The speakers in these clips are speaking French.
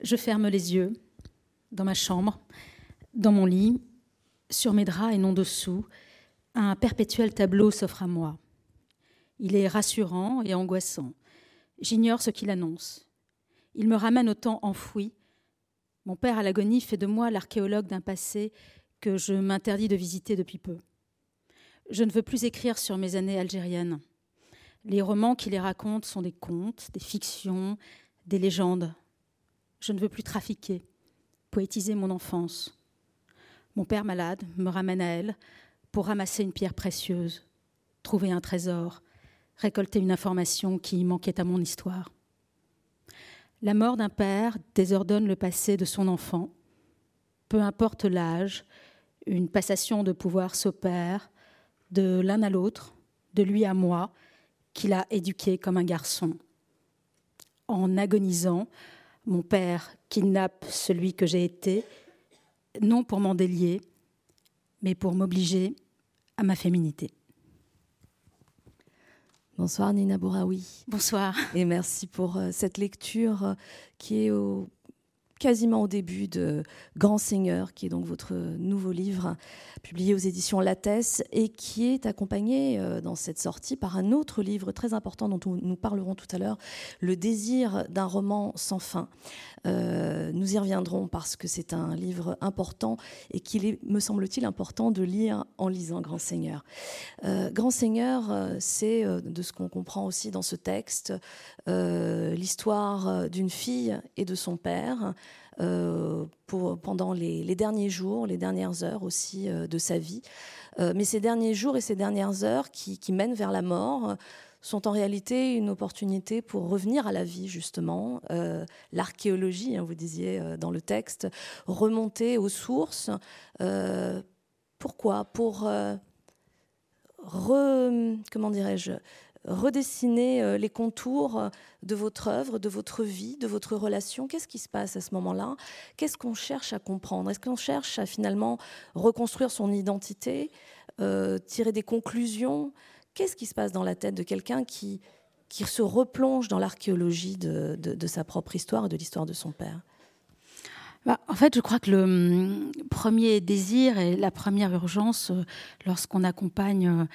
Je ferme les yeux, dans ma chambre, dans mon lit, sur mes draps et non dessous, un perpétuel tableau s'offre à moi. Il est rassurant et angoissant. J'ignore ce qu'il annonce. Il me ramène au temps enfoui. Mon père à l'agonie fait de moi l'archéologue d'un passé que je m'interdis de visiter depuis peu. Je ne veux plus écrire sur mes années algériennes. Les romans qui les racontent sont des contes, des fictions, des légendes. Je ne veux plus trafiquer, poétiser mon enfance. Mon père malade me ramène à elle pour ramasser une pierre précieuse, trouver un trésor, récolter une information qui manquait à mon histoire. La mort d'un père désordonne le passé de son enfant. Peu importe l'âge, une passation de pouvoir s'opère de l'un à l'autre, de lui à moi, qu'il a éduqué comme un garçon. En agonisant, mon père kidnappe celui que j'ai été, non pour m'en délier, mais pour m'obliger à ma féminité. Bonsoir Nina Bouraoui. Bonsoir. Et merci pour euh, cette lecture euh, qui est au, quasiment au début de Grand Seigneur, qui est donc votre nouveau livre publié aux éditions Lattès et qui est accompagné euh, dans cette sortie par un autre livre très important dont nous parlerons tout à l'heure, Le désir d'un roman sans fin. Euh, nous y reviendrons parce que c'est un livre important et qu'il est, me semble-t-il, important de lire en lisant Grand Seigneur. Euh, Grand Seigneur, c'est, de ce qu'on comprend aussi dans ce texte, l'histoire d'une fille et de son père pour, pendant les, derniers jours, les dernières heures aussi euh, de sa vie. Euh, mais ces derniers jours et ces dernières heures qui, mènent vers la mort sont en réalité une opportunité pour revenir à la vie, justement. L'archéologie, hein, vous disiez dans le texte, remonter aux sources. pourquoi? Pour re, comment dirais-je? Redessiner euh, les contours euh, de votre œuvre, de votre vie, de votre relation. Qu'est-ce qui se passe à ce moment-là? Qu'est-ce qu'on cherche à comprendre? Est-ce qu'on cherche à finalement reconstruire son identité, euh, tirer des conclusions? Qu'est-ce qui se passe dans la tête de quelqu'un qui, qui se replonge dans l'archéologie de, de, sa propre histoire et de l'histoire de son père? Bah, en fait, je crois que le hum, premier désir et la première urgence, lorsqu'on accompagne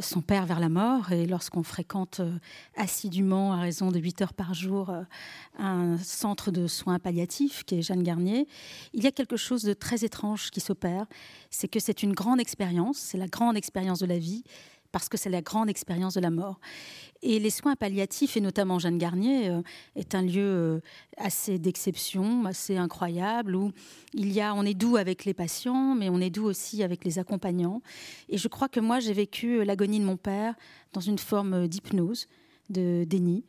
son père vers la mort. Et lorsqu'on fréquente euh, assidûment, à raison de 8 heures par jour, euh, un centre de soins palliatifs qui est Jeanne Garnier, il y a quelque chose de très étrange qui s'opère. C'est que c'est une grande expérience, c'est la grande expérience de la vie, parce que c'est la grande expérience de la mort. Et les soins palliatifs, et notamment Jeanne Garnier, euh, est un lieu euh, assez d'exception, assez incroyable, où il y a, on est doux avec les patients, mais on est doux aussi avec les accompagnants. Et je crois que moi, j'ai vécu euh, l'agonie de mon père dans une forme d'hypnose, de déni,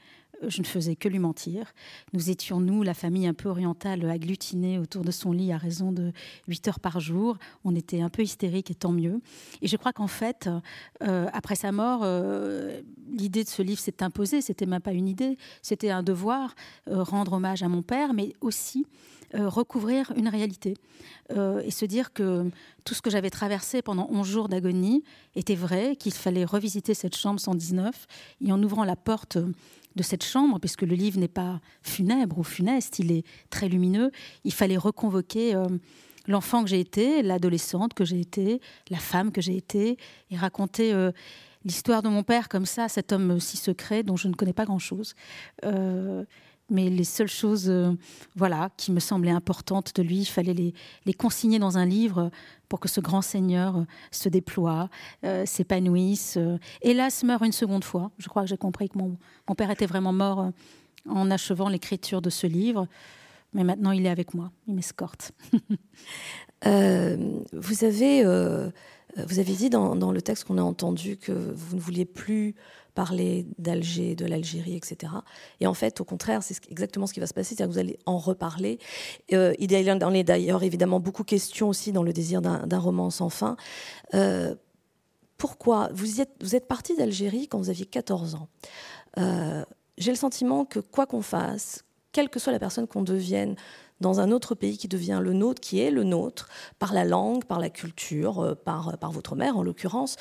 je ne faisais que lui mentir. Nous étions, nous, la famille un peu orientale, agglutinée autour de son lit à raison de 8 heures par jour. On était un peu hystériques et tant mieux. Et je crois qu'en fait, euh, après sa mort, euh, l'idée de ce livre s'est imposée. C'était même pas une idée, c'était un devoir, euh, rendre hommage à mon père, mais aussi recouvrir une réalité et se dire que tout ce que j'avais traversé pendant 11 jours d'agonie était vrai, qu'il fallait revisiter cette chambre 119 et en ouvrant la porte de cette chambre, puisque le livre n'est pas funèbre ou funeste, il est très lumineux, il fallait reconvoquer euh, l'enfant que j'ai été, l'adolescente que j'ai été, la femme que j'ai été, et raconter euh, l'histoire de mon père comme ça, cet homme si secret dont je ne connais pas grand-chose. Euh, mais les seules choses euh, voilà, qui me semblaient importantes de lui, il fallait les, consigner dans un livre pour que ce grand seigneur euh, se déploie, euh, s'épanouisse. hélas, meurt une seconde fois. Je crois que j'ai compris que mon, mon, père était vraiment mort en achevant l'écriture de ce livre. Mais maintenant, il est avec moi, il m'escorte. vous, avez, vous avez dit dans, dans le texte qu'on a entendu que vous ne vouliez plus parler d'Alger, de l'Algérie, etc. Et en fait, au contraire, c'est exactement ce qui va se passer, c'est-à-dire que vous allez en reparler. Euh, il y en est d'ailleurs évidemment beaucoup question aussi dans le désir d'un roman sans fin. Euh, pourquoi vous êtes, vous parti d'Algérie quand vous aviez 14 ans? Euh, j'ai le sentiment que quoi qu'on fasse, quelle que soit la personne qu'on devienne, dans un autre pays qui devient le nôtre, qui est le nôtre, par la langue, par la culture, euh, par, par votre mère en l'occurrence,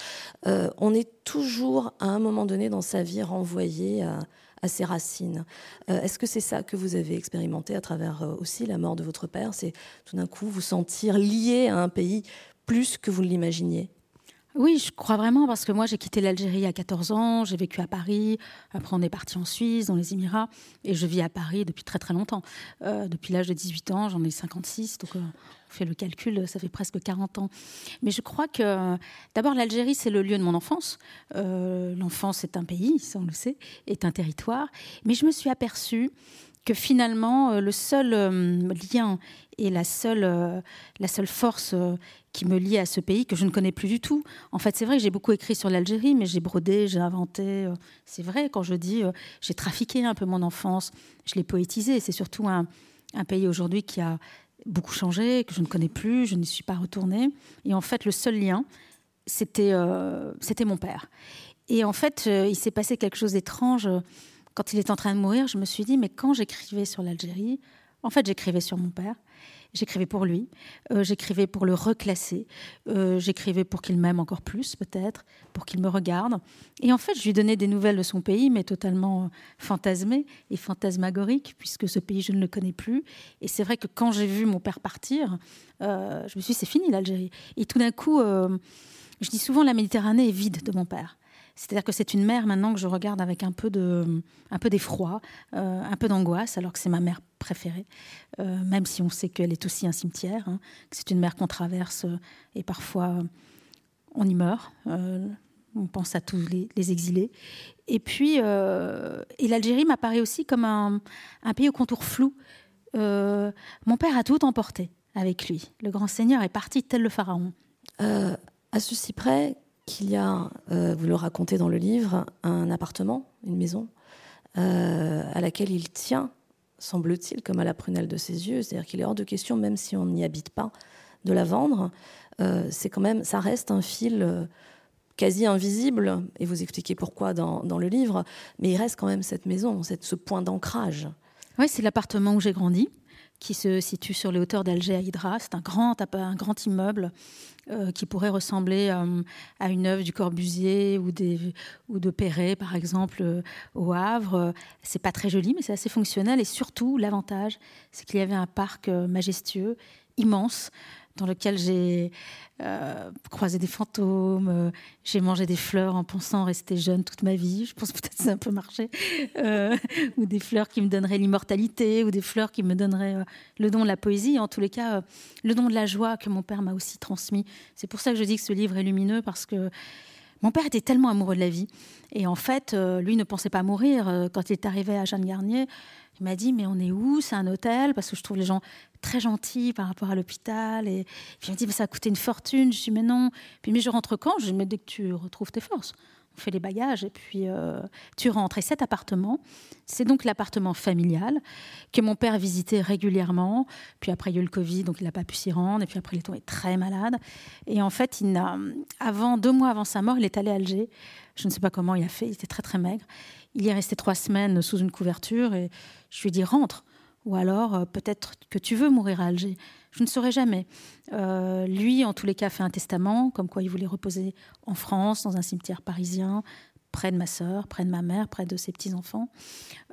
euh, on est toujours à un moment donné dans sa vie renvoyé à, à ses racines. Est-ce que c'est ça que vous avez expérimenté à travers aussi la mort de votre père? C'est tout d'un coup vous sentir lié à un pays plus que vous l'imaginiez? Oui, je crois vraiment parce que moi j'ai quitté l'Algérie à 14 ans, j'ai vécu à Paris, après on est parti en Suisse, dans les Émirats, et je vis à Paris depuis très très longtemps. Euh, depuis l'âge de 18 ans, j'en ai 56, donc euh, on fait le calcul, ça fait presque 40 ans. Mais je crois que d'abord l'Algérie c'est le lieu de mon enfance. Euh, l'enfance est un pays, ça on le sait, est un territoire, mais je me suis aperçue que finalement le seul lien et la seule, la seule force qui me lie à ce pays que je ne connais plus du tout. En fait, c'est vrai que j'ai beaucoup écrit sur l'Algérie, mais j'ai brodé, j'ai inventé. Euh, c'est vrai, quand je dis euh, j'ai trafiqué un peu mon enfance, je l'ai poétisé. C'est surtout un, pays aujourd'hui qui a beaucoup changé, que je ne connais plus, je n'y suis pas retournée. Et en fait, le seul lien, c'était euh, c'était mon père. Et en fait, il s'est passé quelque chose d'étrange. Quand il est en train de mourir, je me suis dit, mais quand j'écrivais sur l'Algérie, en fait, j'écrivais sur mon père. J'écrivais pour lui, euh, j'écrivais pour le reclasser, euh, j'écrivais pour qu'il m'aime encore plus peut-être, pour qu'il me regarde. Et en fait, je lui donnais des nouvelles de son pays, mais totalement fantasmées et fantasmagoriques, puisque ce pays, je ne le connais plus. Et c'est vrai que quand j'ai vu mon père partir, euh, je me suis dit, c'est fini l'Algérie. Et tout d'un coup, je dis souvent, la Méditerranée est vide de mon père. C'est-à-dire que c'est une mer maintenant que je regarde avec un peu de, un peu d'effroi, euh, un peu d'angoisse, alors que c'est ma mer préférée, euh, même si on sait qu'elle est aussi un cimetière, hein, que c'est une mer qu'on traverse euh, et parfois on y meurt. on pense à tous les, exilés. Et puis, et l'Algérie m'apparaît aussi comme un, un, pays au contour flou. mon père a tout emporté avec lui. Le grand seigneur est parti tel le pharaon. à ceci près qu'il y a, euh, vous le racontez dans le livre, un appartement, une maison, euh, à laquelle il tient, semble-t-il, comme à la prunelle de ses yeux. C'est-à-dire qu'il est hors de question, même si on n'y habite pas, de la vendre. Euh, c'est quand même, ça reste un fil quasi invisible, et vous expliquez pourquoi dans, dans, le livre, mais il reste quand même cette maison, cette, ce point d'ancrage. Oui, c'est l'appartement où j'ai grandi qui se situe sur les hauteurs d'Alger à Hydra. C'est un grand, un grand immeuble euh, qui pourrait ressembler euh, à une œuvre du Corbusier ou, de Perret, par exemple, euh, au Havre. C'est pas très joli, mais c'est assez fonctionnel. Et surtout, l'avantage, c'est qu'il y avait un parc majestueux, immense, dans lequel j'ai euh, croisé des fantômes, euh, j'ai mangé des fleurs en pensant rester jeune toute ma vie. Je pense peut-être que ça a un peu marché. Euh, ou des fleurs qui me donneraient l'immortalité, ou des fleurs qui me donneraient le don de la poésie. En tous les cas, le don de la joie que mon père m'a aussi transmis. C'est pour ça que je dis que ce livre est lumineux, parce que mon père était tellement amoureux de la vie. Et en fait, lui ne pensait pas mourir. Quand il est arrivé à Jeanne Garnier, il m'a dit, mais on est où? C'est un hôtel? Parce que je trouve les gens très gentils par rapport à l'hôpital. Et puis il m'a dit, mais ça a coûté une fortune. Je dis, mais non. Puis, mais je rentre quand? Je dis, mais dès que tu retrouves tes forces. On fait les bagages et puis euh, tu rentres. Et cet appartement, c'est donc l'appartement familial que mon père visitait régulièrement. Puis après, il y a eu le Covid, donc il n'a pas pu s'y rendre. Et puis après, il est très malade. Et en fait, il avant, deux mois avant sa mort, il est allé à Alger. Je ne sais pas comment il a fait, il était très très maigre. Il y est resté trois semaines sous une couverture et je lui ai dit rentre. Ou alors euh, peut-être que tu veux mourir à Alger. Je ne saurais jamais. Euh, lui, en tous les cas, fait un testament, comme quoi il voulait reposer en France, dans un cimetière parisien, près de ma sœur, près de ma mère, près de ses petits-enfants.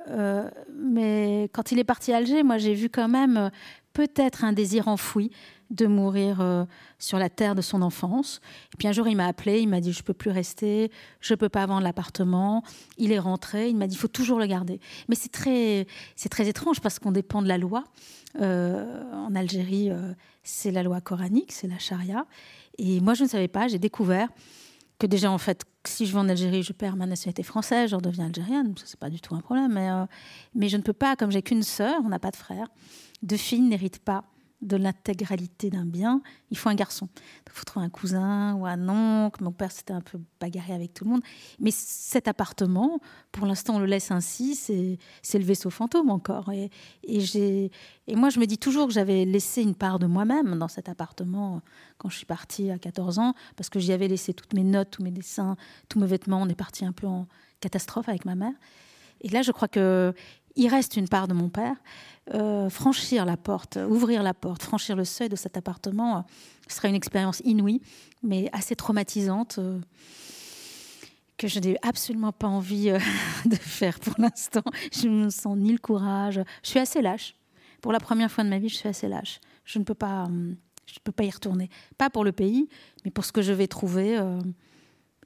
Euh, mais quand il est parti à Alger, moi j'ai vu quand même peut-être un désir enfoui de mourir euh, sur la terre de son enfance. Et puis un jour, il m'a appelé, il m'a dit, je peux plus rester, je peux pas vendre l'appartement. Il est rentré, il m'a dit, il faut toujours le garder. Mais c'est très, c'est très étrange parce qu'on dépend de la loi. Euh, en Algérie, euh, c'est la loi coranique, c'est la charia. Et moi, je ne savais pas, j'ai découvert que déjà, en fait, si je vais en Algérie, je perds ma nationalité française, je redeviens algérienne. Ça, c'est pas du tout un problème. Mais, mais je ne peux pas, comme j'ai qu'une sœur, on n'a pas de frère, deux filles n'héritent pas de l'intégralité d'un bien, il faut un garçon. Il faut trouver un cousin ou un oncle. Mon père s'était un peu bagarré avec tout le monde. Mais cet appartement, pour l'instant, on le laisse ainsi, c'est le vaisseau fantôme encore. Et, et, moi, je me dis toujours que j'avais laissé une part de moi-même dans cet appartement quand je suis partie à 14 ans, parce que j'y avais laissé toutes mes notes, tous mes dessins, tous mes vêtements. On est parti un peu en catastrophe avec ma mère. Et là, je crois que il reste une part de mon père. Euh, franchir la porte, ouvrir la porte, franchir le seuil de cet appartement, euh, ce serait une expérience inouïe, mais assez traumatisante, euh, que je n'ai absolument pas envie de faire pour l'instant. Je ne sens ni le courage. Je suis assez lâche. Pour la première fois de ma vie, je suis assez lâche. Je ne peux pas, je peux pas y retourner. Pas pour le pays, mais pour ce que je vais trouver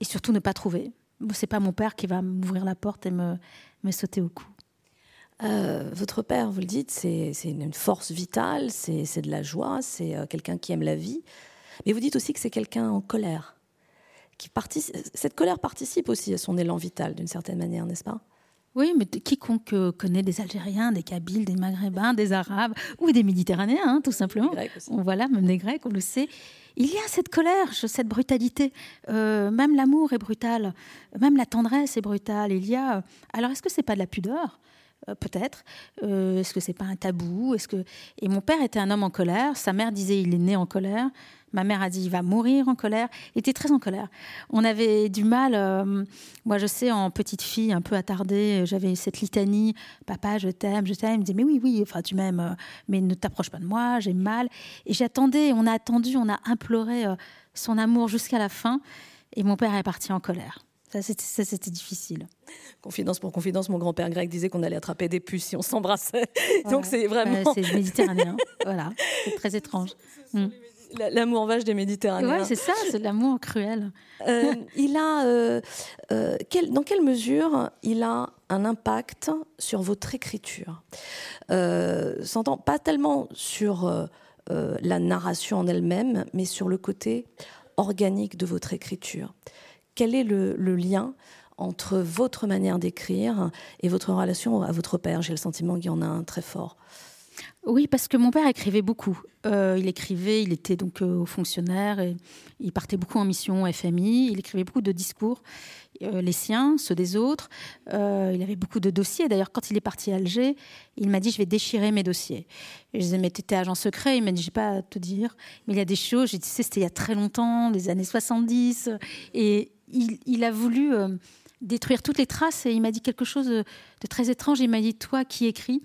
et surtout ne pas trouver. C'est pas mon père qui va m'ouvrir la porte et me, me sauter au cou. Euh, votre père, vous le dites, c'est une force vitale, c'est de la joie, c'est quelqu'un qui aime la vie. Mais vous dites aussi que c'est quelqu'un en colère cette colère participe aussi à son élan vital d'une certaine manière, n'est-ce pas? Oui, mais quiconque connaît des Algériens, des Kabyles, des Maghrébins, des Arabes ou des Méditerranéens, hein, tout simplement. On, voilà, même des Grecs, on le sait. Il y a cette colère, cette brutalité. Euh, même l'amour est brutal, même la tendresse est brutale. Il y a. Alors, est-ce que c'est pas de la pudeur? Euh, Peut-être. Euh, est-ce que c'est pas un tabou? Est-ce que Et mon père était un homme en colère. Sa mère disait il est né en colère. Ma mère a dit il va mourir en colère. Il était très en colère. On avait du mal. Euh, moi, je sais, en petite fille, un peu attardée, j'avais cette litanie Papa, je t'aime, je t'aime. Il me disait Mais oui, oui, enfin, tu m'aimes, mais ne t'approche pas de moi, j'ai mal. Et j'attendais, on a attendu, on a imploré son amour jusqu'à la fin. Et mon père est parti en colère. Ça, c'était difficile. Confidence pour confidence, mon grand-père grec disait qu'on allait attraper des puces si on s'embrassait. Donc c'est vraiment. c'est méditerranéen. voilà, c'est très étrange. L'amour vache des Méditerranéens. Oui, c'est ça, c'est l'amour cruel. Euh, il a, euh, euh, dans quelle mesure il a un impact sur votre écriture? S'entend pas tellement sur la narration en elle-même, mais sur le côté organique de votre écriture. Quel est le, lien entre votre manière d'écrire et votre relation à votre père? J'ai le sentiment qu'il y en a un très fort. Oui, parce que mon père écrivait beaucoup. Euh, il écrivait, il était donc euh, fonctionnaire, et il partait beaucoup en mission FMI, il écrivait beaucoup de discours, euh, les siens, ceux des autres. il avait beaucoup de dossiers. D'ailleurs, quand il est parti à Alger, il m'a dit Je vais déchirer mes dossiers. je disais Mais tu étais agent secret Il m'a dit Je pas à te dire, mais il y a des choses. J'ai dit C'était il y a très longtemps, les années 70. Et il, a voulu détruire toutes les traces et il m'a dit quelque chose de, de très étrange. Il m'a dit Toi qui écris,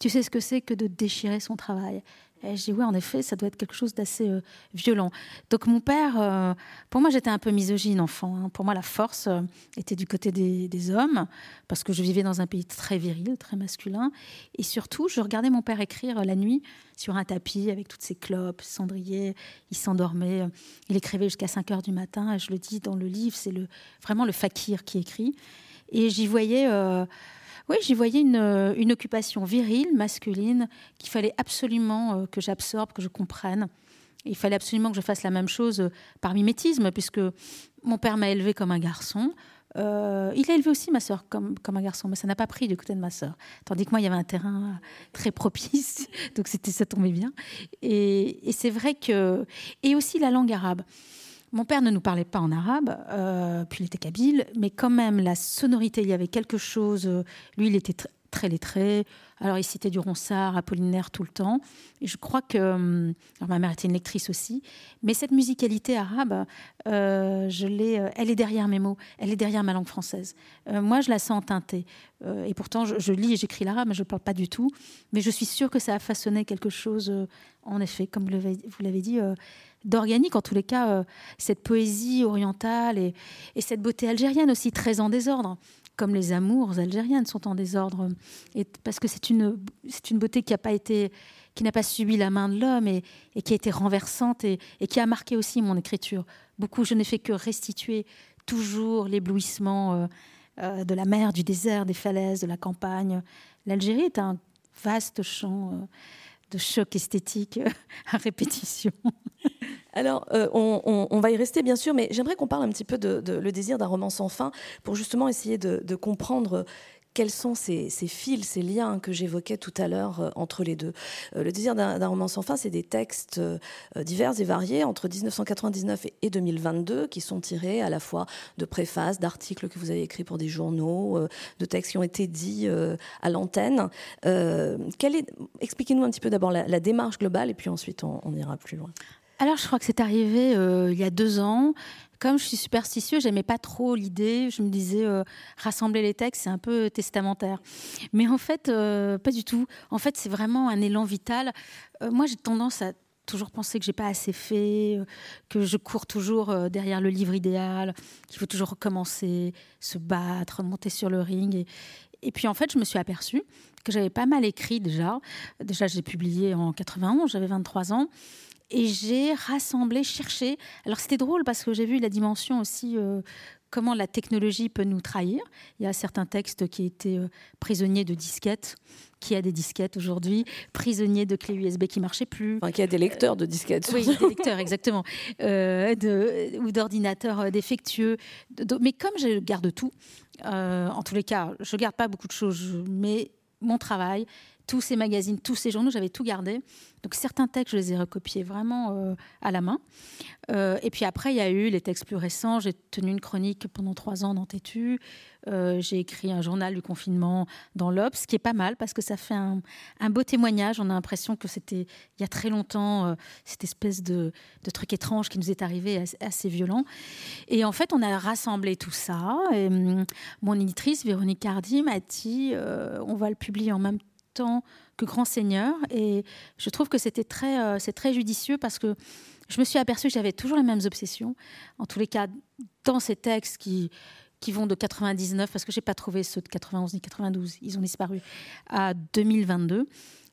tu sais ce que c'est que de déchirer son travail et je dis oui, en effet, ça doit être quelque chose d'assez euh, violent. Donc mon père, euh, pour moi, j'étais un peu misogyne enfant. Hein. Pour moi, la force euh, était du côté des, hommes, parce que je vivais dans un pays très viril, très masculin. Et surtout, je regardais mon père écrire la nuit sur un tapis avec toutes ses clopes, cendriers. Il s'endormait. Il écrivait jusqu'à 5 heures du matin. Et je le dis dans le livre, c'est vraiment le fakir qui écrit. Et j'y voyais oui, j'y voyais euh, une, occupation virile, masculine, qu'il fallait absolument euh, que j'absorbe, que je comprenne. Il fallait absolument que je fasse la même chose euh, par mimétisme, puisque mon père m'a élevé comme un garçon. il a élevé aussi ma sœur comme, comme un garçon, mais ça n'a pas pris du côté de ma sœur. Tandis que moi, il y avait un terrain très propice, donc c'était ça tombait bien. Et, et c'est vrai que et aussi la langue arabe. Mon père ne nous parlait pas en arabe, euh, puis il était kabyle, mais quand même la sonorité, il y avait quelque chose. Euh, lui, il était très lettré. Alors, il citait du Ronsard, Apollinaire tout le temps. Et je crois que. Euh, alors, ma mère était une lectrice aussi. Mais cette musicalité arabe, je l'ai, elle est derrière mes mots. Elle est derrière ma langue française. moi, je la sens teintée. et pourtant, je, je lis et j'écris l'arabe, mais je ne parle pas du tout. Mais je suis sûre que ça a façonné quelque chose, en effet, comme vous l'avez dit d'organique, en tous les cas, euh, cette poésie orientale et, cette beauté algérienne aussi très en désordre, comme les amours algériennes sont en désordre, et parce que c'est une, c'est une beauté qui n'a pas été qui n'a pas subi la main de l'homme et, qui a été renversante et, qui a marqué aussi mon écriture. Beaucoup, je n'ai fait que restituer toujours l'éblouissement euh, euh, de la mer, du désert, des falaises, de la campagne. L'Algérie est un vaste champ de choc esthétique à répétition. Alors, euh, on, va y rester bien sûr, mais j'aimerais qu'on parle un petit peu de, le désir d'un roman sans fin pour justement essayer de, comprendre quels sont ces, fils, ces liens que j'évoquais tout à l'heure euh, entre les deux. Euh, le désir d'un roman sans fin, c'est des textes divers et variés entre 1999 et 2022 qui sont tirés à la fois de préfaces, d'articles que vous avez écrits pour des journaux, de textes qui ont été dits à l'antenne. Expliquez-nous un petit peu d'abord la, démarche globale et puis ensuite on ira plus loin. Alors, je crois que c'est arrivé euh, il y a deux ans. Comme je suis superstitieuse, j'aimais pas trop l'idée. Je me disais, euh, rassembler les textes, c'est un peu testamentaire. Mais en fait, euh, pas du tout. En fait, c'est vraiment un élan vital. moi, j'ai tendance à toujours pensé que j'ai pas assez fait, que je cours toujours derrière le livre idéal, qu'il faut toujours recommencer, se battre, monter sur le ring. Et, et puis en fait, je me suis aperçue que j'avais pas mal écrit déjà. Déjà, j'ai publié en 91, j'avais 23 ans. Et j'ai rassemblé, cherché. Alors c'était drôle parce que j'ai vu la dimension aussi euh, comment la technologie peut nous trahir. Il y a certains textes qui étaient euh, prisonniers de disquettes, qui a des disquettes aujourd'hui, prisonniers de clés USB qui marchaient plus. Enfin, qui a des lecteurs de disquettes. oui, des lecteurs, exactement. Euh, de, ou d'ordinateurs défectueux. mais comme je garde tout, en tous les cas, je garde pas beaucoup de choses, mais mon travail, tous ces magazines, tous ces journaux, j'avais tout gardé. Donc certains textes, je les ai recopiés vraiment euh, à la main. Euh, et puis après, il y a eu les textes plus récents. J'ai tenu une chronique pendant trois ans dans Tétu. Euh, j'ai écrit un journal du confinement dans l'Obs, ce qui est pas mal parce que ça fait un, beau témoignage. On a l'impression que c'était il y a très longtemps, cette espèce de, truc étrange qui nous est arrivé assez, violent. Et en fait, on a rassemblé tout ça. Hum, mon éditrice, Véronique Cardi, m'a dit on va le publier en même temps que grand seigneur. Et je trouve que c'était très, euh, c'est très judicieux parce que je me suis aperçue que j'avais toujours les mêmes obsessions. En tous les cas, dans ces textes qui, qui vont de 99, parce que j'ai pas trouvé ceux de 91 ni 92, ils ont disparu, à 2022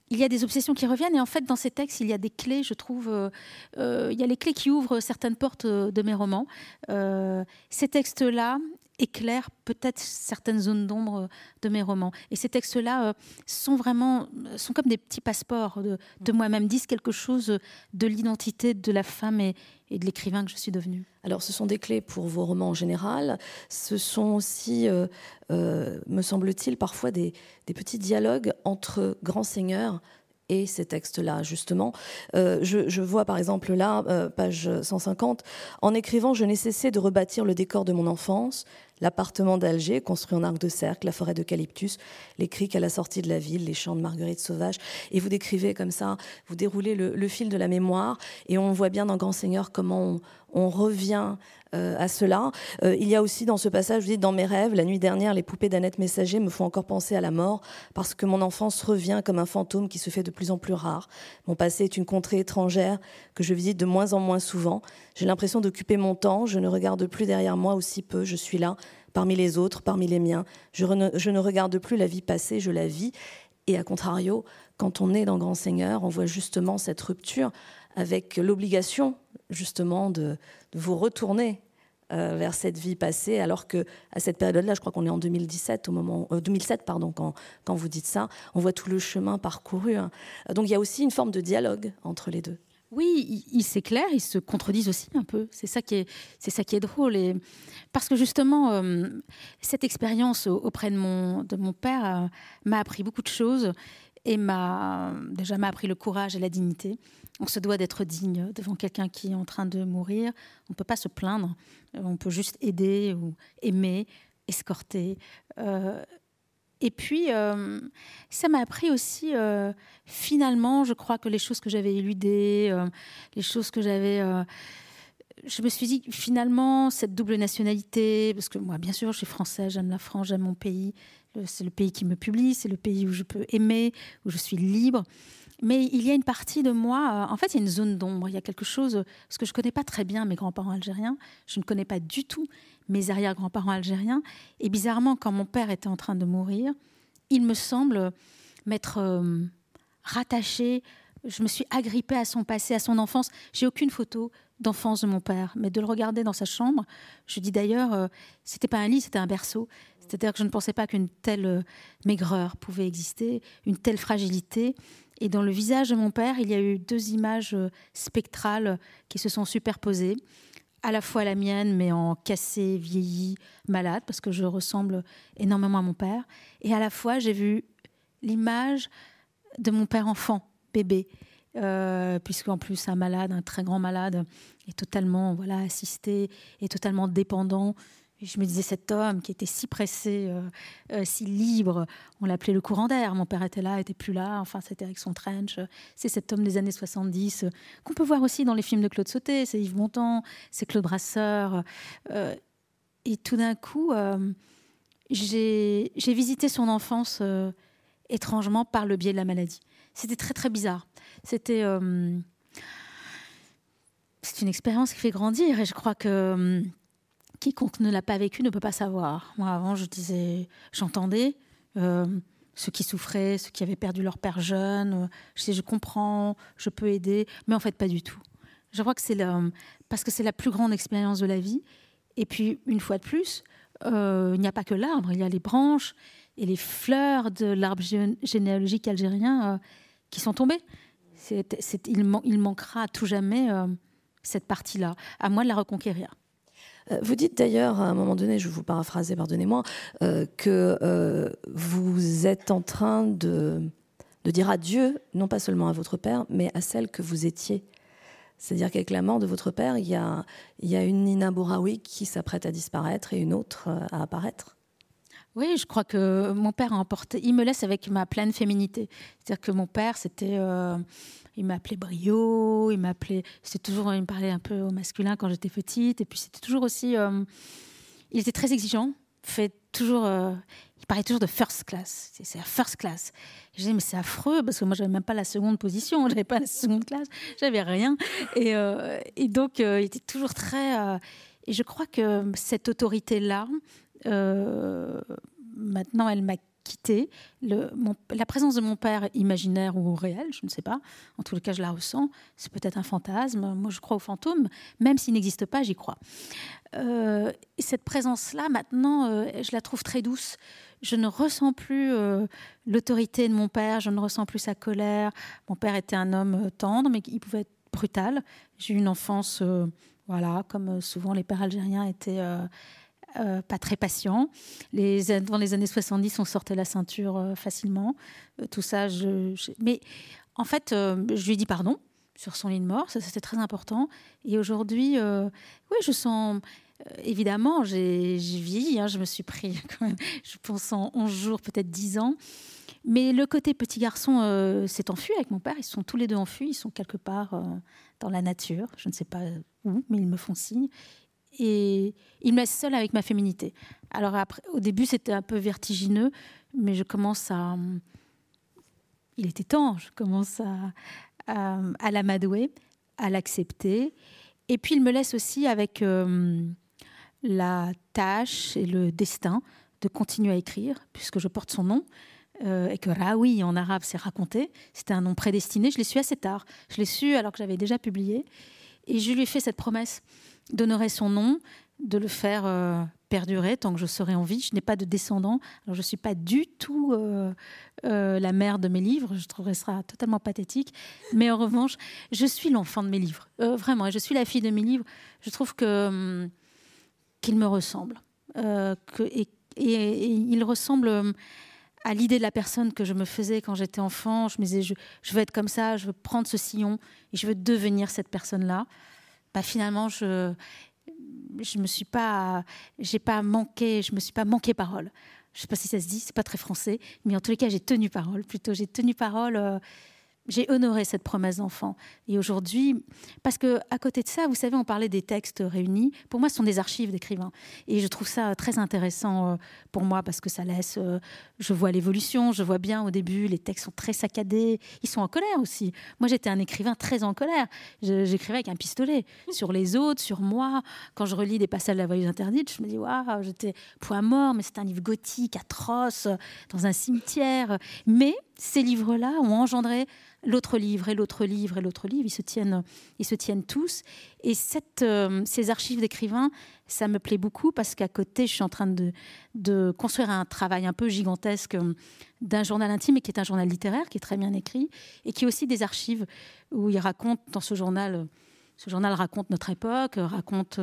il y a des obsessions qui reviennent et en fait dans ces textes il y a des clés je trouve euh, euh, il y a les clés qui ouvrent certaines portes de mes romans ces textes là éclaire peut-être certaines zones d'ombre de mes romans. Et ces textes-là euh, sont vraiment, sont comme des petits passeports de, moi-même, disent quelque chose de l'identité de la femme et, de l'écrivain que je suis devenue. Alors, ce sont des clés pour vos romans en général. Ce sont aussi, euh, euh, me semble-t-il, parfois des, petits dialogues entre grands seigneurs et ces textes-là, justement. je, je, vois par exemple là, page 150, En écrivant, je n'ai cessé de rebâtir le décor de mon enfance, l'appartement d'Alger, construit en arc de cercle, la forêt d'eucalyptus, les criques à la sortie de la ville, les champs de marguerite sauvage. Et vous décrivez comme ça, vous déroulez le, fil de la mémoire, et on voit bien dans Grand Seigneur comment on, revient euh, à cela. Euh, il y a aussi dans ce passage, vous dites, dans mes rêves, la nuit dernière, les poupées d'Annette Messager me font encore penser à la mort, parce que mon enfance revient comme un fantôme qui se fait de plus en plus rare. Mon passé est une contrée étrangère que je visite de moins en moins souvent. J'ai l'impression d'occuper mon temps, je ne regarde plus derrière moi aussi peu, je suis là, parmi les autres, parmi les miens. Je, ne regarde plus la vie passée, je la vis. Et à contrario, quand on est dans Grand Seigneur, on voit justement cette rupture avec l'obligation justement de, vous retourner euh, vers cette vie passée, alors que à cette période-là, je crois qu'on est en 2017, au moment 2007, euh, pardon, quand, quand vous dites ça, on voit tout le chemin parcouru. Hein. Donc il y a aussi une forme de dialogue entre les deux. Oui, ils s'éclairent, ils se contredisent aussi un peu. C'est ça qui est, c'est ça qui est drôle. Et parce que justement, euh, cette expérience auprès de mon, père euh, m'a appris beaucoup de choses et m'a déjà m'a appris le courage et la dignité. On se doit d'être digne devant quelqu'un qui est en train de mourir. On ne peut pas se plaindre. On peut juste aider ou aimer, escorter. Euh, et puis, euh, ça m'a appris aussi, euh, finalement, je crois que les choses que j'avais éludées, euh, les choses que j'avais... je me suis dit, finalement, cette double nationalité, parce que moi, bien sûr, je suis française, j'aime la France, j'aime mon pays, c'est le pays qui me publie, c'est le pays où je peux aimer, où je suis libre. Mais il y a une partie de moi, en fait, il y a une zone d'ombre, il y a quelque chose, parce que je ne connais pas très bien mes grands-parents algériens, je ne connais pas du tout mes arrière-grands-parents algériens. Et bizarrement, quand mon père était en train de mourir, il me semble m'être euh, rattachée, je me suis agrippée à son passé, à son enfance. J'ai aucune photo d'enfance de mon père, mais de le regarder dans sa chambre, je dis d'ailleurs, euh, c'était pas un lit, c'était un berceau. C'est-à-dire que je ne pensais pas qu'une telle euh, maigreur pouvait exister, une telle fragilité. Et dans le visage de mon père, il y a eu deux images spectrales qui se sont superposées à la fois la mienne, mais en cassé, vieilli, malade, parce que je ressemble énormément à mon père. Et à la fois, j'ai vu l'image de mon père enfant, bébé, euh, puisqu'en plus un malade, un très grand malade, est totalement voilà assisté, est totalement dépendant je me disais, cet homme qui était si pressé, euh, euh, si libre, on l'appelait le courant d'air. Mon père était là, était plus là. Enfin, c'était avec son trench. C'est cet homme des années 70 euh, qu'on peut voir aussi dans les films de Claude Sauté. C'est Yves Montand, c'est Claude Brasseur. et tout d'un coup, j'ai visité son enfance étrangement par le biais de la maladie. C'était très, très bizarre. C'était c'est une expérience qui fait grandir et je crois que quiconque ne l'a pas vécu ne peut pas savoir. Moi, avant, je disais, j'entendais euh, ceux qui souffraient, ceux qui avaient perdu leur père jeune. Euh, je sais, je comprends, je peux aider, mais en fait, pas du tout. Je crois que c'est parce que c'est la plus grande expérience de la vie. Et puis, une fois de plus, euh, il n'y a pas que l'arbre, il y a les branches et les fleurs de l'arbre généalogique algérien qui sont tombées. il, il, manquera à tout jamais cette partie-là. À moi de la reconquérir. Euh, vous dites d'ailleurs, à un moment donné, je vais vous paraphraser, pardonnez-moi, euh, que euh, vous êtes en train de, dire adieu, non pas seulement à votre père, mais à celle que vous étiez. C'est-à-dire qu'avec la mort de votre père, il y a, il y a une Nina Bouraoui qui s'apprête à disparaître et une autre à apparaître. Oui, je crois que mon père a emporté. Il me laisse avec ma pleine féminité. C'est-à-dire que mon père, c'était il m'appelait Brio, il m'appelait. C'était toujours, il me parlait un peu au masculin quand j'étais petite. Et puis c'était toujours aussi. Euh, il était très exigeant. Fait toujours. Euh, il parlait toujours de first class. C'est la first class. Je disais, mais c'est affreux parce que moi, j'avais même pas la seconde position. J'avais pas la seconde classe. J'avais rien. Et, euh, et donc, il était toujours très. et je crois que cette autorité-là, maintenant, elle m'a la présence de mon père, imaginaire ou réel, je ne sais pas, en les cas, je la ressens. C'est peut-être un fantasme. Moi, je crois aux fantômes. Même s'il n'existe pas, j'y crois. Euh, et cette présence-là, maintenant, euh, je la trouve très douce. Je ne ressens plus euh, l'autorité de mon père, je ne ressens plus sa colère. Mon père était un homme tendre, mais il pouvait être brutal. J'ai eu une enfance, voilà, comme souvent les pères algériens étaient euh, pas très patient. Dans les années 70, on sortait la ceinture euh, facilement. Euh, tout ça, je, mais en fait, je lui ai dit pardon sur son lit de mort. Ça, c'était très important. Et aujourd'hui, oui, je sens. évidemment, j'ai vieilli. Hein, je me suis pris, je pense, en 11 jours, peut-être 10 ans. Mais le côté petit garçon s'est enfui avec mon père. Ils sont tous les deux enfuis. Ils sont quelque part dans la nature. Je ne sais pas où, mais ils me font signe et il me laisse seule avec ma féminité. Alors au début, c'était un peu vertigineux, mais je commence à... Il était temps, je commence à, à, l'amadouer, à l'accepter. Et puis il me laisse aussi avec euh, la tâche et le destin de continuer à écrire, puisque je porte son nom. Euh, et que Raoui en arabe c'est raconté, c'était un nom prédestiné. Je l'ai su assez tard. Je l'ai su alors que j'avais déjà publié. Et je lui ai fait cette promesse d'honorer son nom, de le faire euh, perdurer tant que je serai en vie. Je n'ai pas de descendants, alors je ne suis pas du tout euh, euh, la mère de mes livres, je trouverais ça totalement pathétique. Mais en revanche, je suis l'enfant de mes livres, vraiment, je suis la fille de mes livres. Je trouve que hum, qu'il me ressemble, que, et, il ressemble hum, à l'idée de la personne que je me faisais quand j'étais enfant. Je me disais, je, veux être comme ça, je veux prendre ce sillon et je veux devenir cette personne-là. Bah, finalement, je je me suis pas, j'ai pas manqué, je me suis pas manqué parole. Je sais pas si ça se dit, c'est pas très français, mais en tous les cas, j'ai tenu parole. Plutôt, j'ai tenu parole. Euh, j'ai honoré cette promesse d'enfant. Et aujourd'hui, parce que à côté de ça, vous savez, on parlait des textes réunis. Pour moi, ce sont des archives d'écrivains. Et je trouve ça très intéressant euh, pour moi parce que ça laisse. Euh, je vois l'évolution, je vois bien au début, les textes sont très saccadés. Ils sont en colère aussi. Moi, j'étais un écrivain très en colère. J'écrivais avec un pistolet sur les autres, sur moi. Quand je relis des passages de la voyage interdite, je me dis waouh, j'étais point mort, mais c'est un livre gothique, atroce, dans un cimetière. Mais ces livres-là ont engendré l'autre livre et l'autre livre et l'autre livre, ils se tiennent, ils se tiennent tous. Et euh, ces archives d'écrivains, ça me plaît beaucoup parce qu'à côté, je suis en train de, de, construire un travail un peu gigantesque euh, d'un journal intime, et qui est un journal littéraire, qui est très bien écrit, et qui est aussi des archives où il raconte dans ce journal. Euh, ce journal raconte notre époque, raconte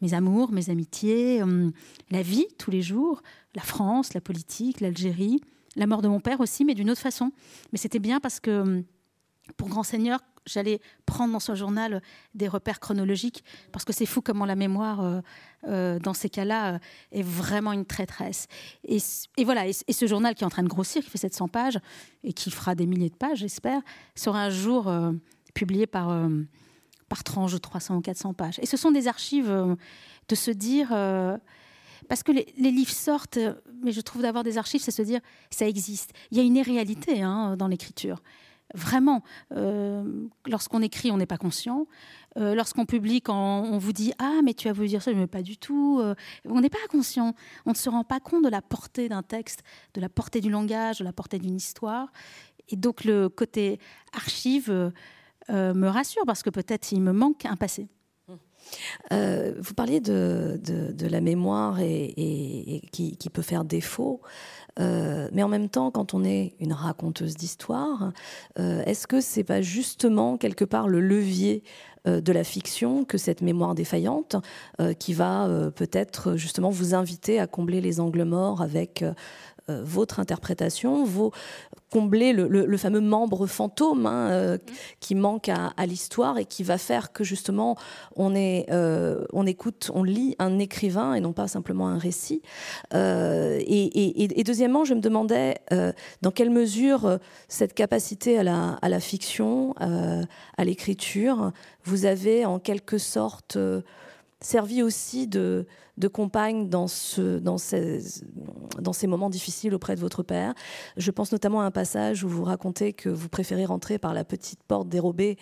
mes amours, mes amitiés, la vie tous les jours, la France, la politique, l'Algérie, la mort de mon père aussi, mais d'une autre façon. Mais c'était bien parce que pour Grand Seigneur, j'allais prendre dans ce journal des repères chronologiques, parce que c'est fou comment la mémoire, euh, euh, dans ces cas-là, euh, est vraiment une traîtresse. Et, voilà, et, ce journal qui est en train de grossir, qui fait 700 pages, et qui fera des milliers de pages, j'espère, sera un jour publié par, par tranche de 300 ou 400 pages. Et ce sont des archives de se dire... parce que les, livres sortent, mais je trouve d'avoir des archives, c'est se dire, ça existe. Il y a une irréalité hein, dans l'écriture Vraiment, lorsqu'on écrit, on n'est pas conscient. lorsqu'on publie, quand on vous dit Ah, mais tu as voulu dire ça, mais pas du tout. on n'est pas conscient. On ne se rend pas compte de la portée d'un texte, de la portée du langage, de la portée d'une histoire. Et donc, le côté archive me rassure parce que peut-être il me manque un passé. Euh, vous parliez de, de, la mémoire et, qui, peut faire défaut. Euh, mais en même temps, quand on est une raconteuse d'histoire, euh, est-ce que c'est pas justement quelque part le levier de la fiction que cette mémoire défaillante qui va peut-être justement vous inviter à combler les angles morts avec euh, votre interprétation, vos, combler le, fameux membre fantôme hein, euh, qui manque à, l'histoire et qui va faire que justement on, est, euh, on écoute, on lit un écrivain et non pas simplement un récit. Et, deuxièmement, je me demandais dans quelle mesure cette capacité à la, à la fiction, à l'écriture, vous avez en quelque sorte servi aussi de, compagne dans, ce, dans, ces, moments difficiles auprès de votre père. Je pense notamment à un passage où vous racontez que vous préférez rentrer par la petite porte dérobée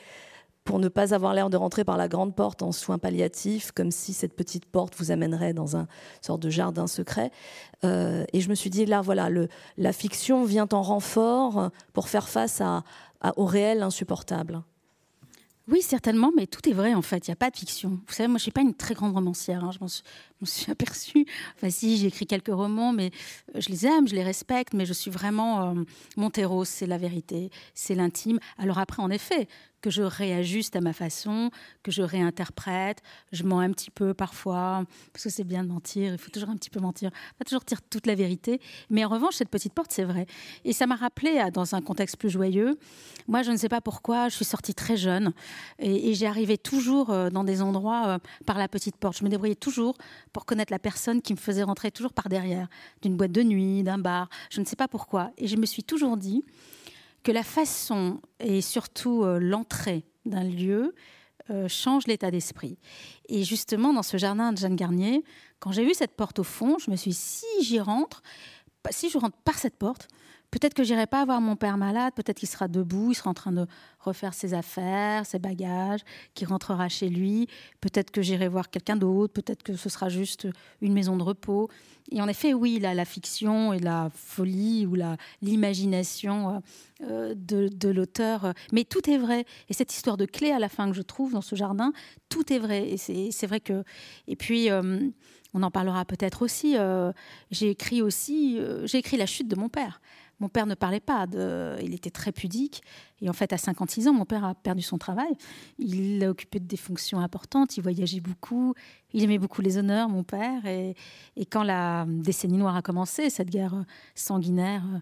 pour ne pas avoir l'air de rentrer par la grande porte en soins palliatifs, comme si cette petite porte vous amènerait dans un sorte de jardin secret. Euh, et je me suis dit, là, voilà, la fiction vient en renfort pour faire face au réel insupportable. Oui, certainement, mais tout est vrai en fait. Il n'y a pas de fiction. Vous savez, moi, je suis pas une très grande romancière. Hein. Je m'en suis, aperçue. Enfin, si, j'ai écrit quelques romans, mais euh, je les aime, je les respecte, mais je suis vraiment euh, mon terreau, c'est la vérité, c'est l'intime. Alors après, en effet, que je réajuste à ma façon, que je réinterprète. Je mens un petit peu parfois, parce que c'est bien de mentir, il faut toujours un petit peu mentir, pas toujours dire toute la vérité. Mais en revanche, cette petite porte, c'est vrai. Et ça m'a rappelé, dans un contexte plus joyeux, moi, je ne sais pas pourquoi, je suis sortie très jeune et, j'ai arrivé toujours euh, dans des endroits euh, par la petite porte. Je me débrouillais toujours pour connaître la personne qui me faisait rentrer toujours par derrière, d'une boîte de nuit, d'un bar, je ne sais pas pourquoi. Et je me suis toujours dit, que la façon et surtout euh, l'entrée d'un lieu euh, change l'état d'esprit. Et justement, dans ce jardin de Jeanne Garnier, quand j'ai vu cette porte au fond, je me suis dit, si j'y rentre, si je rentre par cette porte, Peut-être que j'irai pas voir mon père malade, peut-être qu'il sera debout, il sera en train de refaire ses affaires, ses bagages, qu'il rentrera chez lui, peut-être que j'irai voir quelqu'un d'autre, peut-être que ce sera juste une maison de repos. Et en effet, oui, la fiction et la folie ou l'imagination euh, de, de l'auteur, mais tout est vrai. Et cette histoire de clé à la fin que je trouve dans ce jardin, tout est vrai. Et c'est, vrai que... Et puis... Euh, on en parlera peut-être aussi. Euh, j'ai écrit aussi, j'ai écrit La chute de mon père. Mon père ne parlait pas, de, il était très pudique. Et en fait, à 56 ans, mon père a perdu son travail. Il a occupé des fonctions importantes, il voyageait beaucoup, il aimait beaucoup les honneurs, mon père. Et, quand la décennie noire a commencé, cette guerre sanguinaire euh,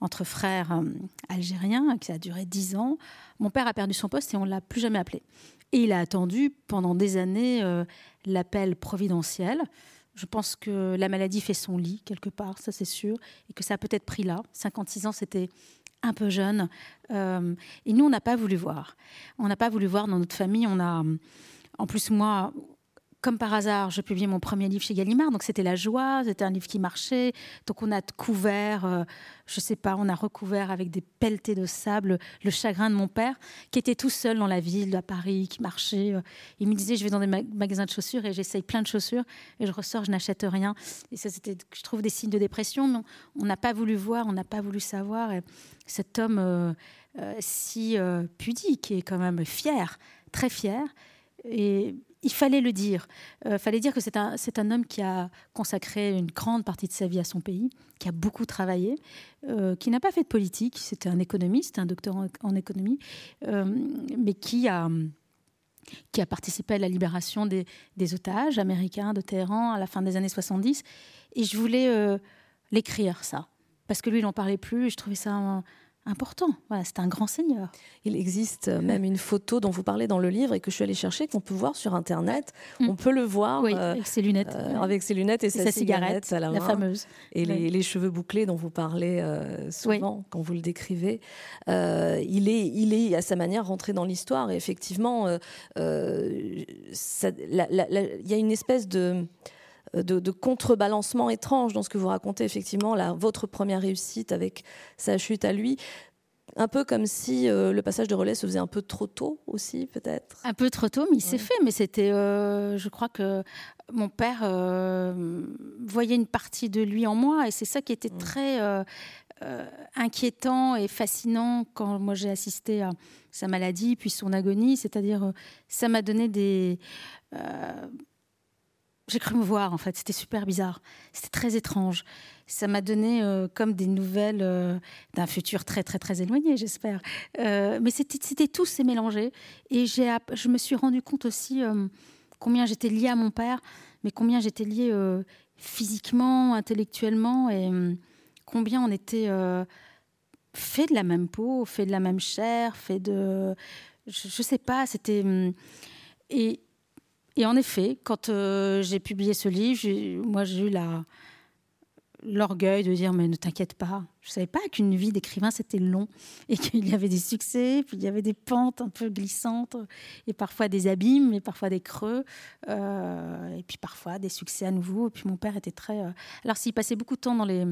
entre frères euh, algériens, qui a duré 10 ans, mon père a perdu son poste et on ne l'a plus jamais appelé. Et il a attendu pendant des années euh, l'appel providentiel je pense que la maladie fait son lit quelque part, ça c'est sûr, et que ça a peut-être pris là. 56 ans, c'était un peu jeune. Euh, et nous, on n'a pas voulu voir. On n'a pas voulu voir dans notre famille. On a, en plus, moi, comme par hasard, je publiais mon premier livre chez Gallimard, donc c'était la joie, c'était un livre qui marchait. Donc on a couvert, je euh, je sais pas, on a recouvert avec des pelletés de sable le chagrin de mon père, qui était tout seul dans la ville à Paris, qui marchait. Euh. il me disait, je vais dans des magasins de chaussures et j'essaye plein de chaussures et je ressors, je n'achète rien. Et ça, c'était, je trouve, des signes de dépression. Mais on n'a pas voulu voir, on n'a pas voulu savoir. Et cet homme euh, si pudique et quand même fier, très fier. Et il fallait le dire. Il euh, fallait dire que c'est un, homme qui a consacré une grande partie de sa vie à son pays, qui a beaucoup travaillé, euh, qui n'a pas fait de politique. C'était un économiste, un docteur en, économie, euh, mais qui a, participé à la libération des, des, otages américains de Téhéran à la fin des années 70. Et je voulais l'écrire, ça. Parce que lui, il n'en parlait plus. Et je trouvais ça important. Voilà, c'est un grand seigneur. Il existe même une photo dont vous parlez dans le livre et que je suis allée chercher, qu'on peut voir sur Internet. Mm. On peut le voir euh, avec ses lunettes, euh, avec ses lunettes et, sa, cigarette, à la, la fameuse, et les, cheveux bouclés dont vous parlez euh, souvent quand vous le décrivez. il est, il est à sa manière rentré dans l'histoire. Et effectivement, il y a une espèce de de, contrebalancement étrange dans ce que vous racontez, effectivement, la, votre première réussite avec sa chute à lui. un peu comme si le passage de relais se faisait un peu trop tôt aussi, peut-être? Un peu trop tôt, mais il s'est fait. Mais c'était, je crois que mon père voyait une partie de lui en moi, et c'est ça qui était très inquiétant et fascinant quand moi j'ai assisté à sa maladie puis son agonie. C'est-à-dire, ça m'a donné des j'ai cru me voir en fait. C'était super bizarre. C'était très étrange. Ça m'a donné euh, comme des nouvelles euh, d'un futur très très très éloigné, j'espère. Euh, mais c'était tout s'est mélangé et j'ai je me suis rendu compte aussi combien j'étais liée à mon père, mais combien j'étais liée physiquement, intellectuellement et combien on était fait de la même peau, fait de la même chair, fait de je, je sais pas. C'était et et en effet, quand euh, j'ai publié ce livre, moi j'ai eu l'orgueil de dire mais ne t'inquiète pas, je savais pas qu'une vie d'écrivain, c'était long et qu'il y avait des succès, puis il y avait des pentes un peu glissantes, et parfois des abîmes, et parfois des creux, euh, et puis parfois des succès à nouveau. Et puis mon père était très... Euh, alors s'il passait beaucoup de temps dans les,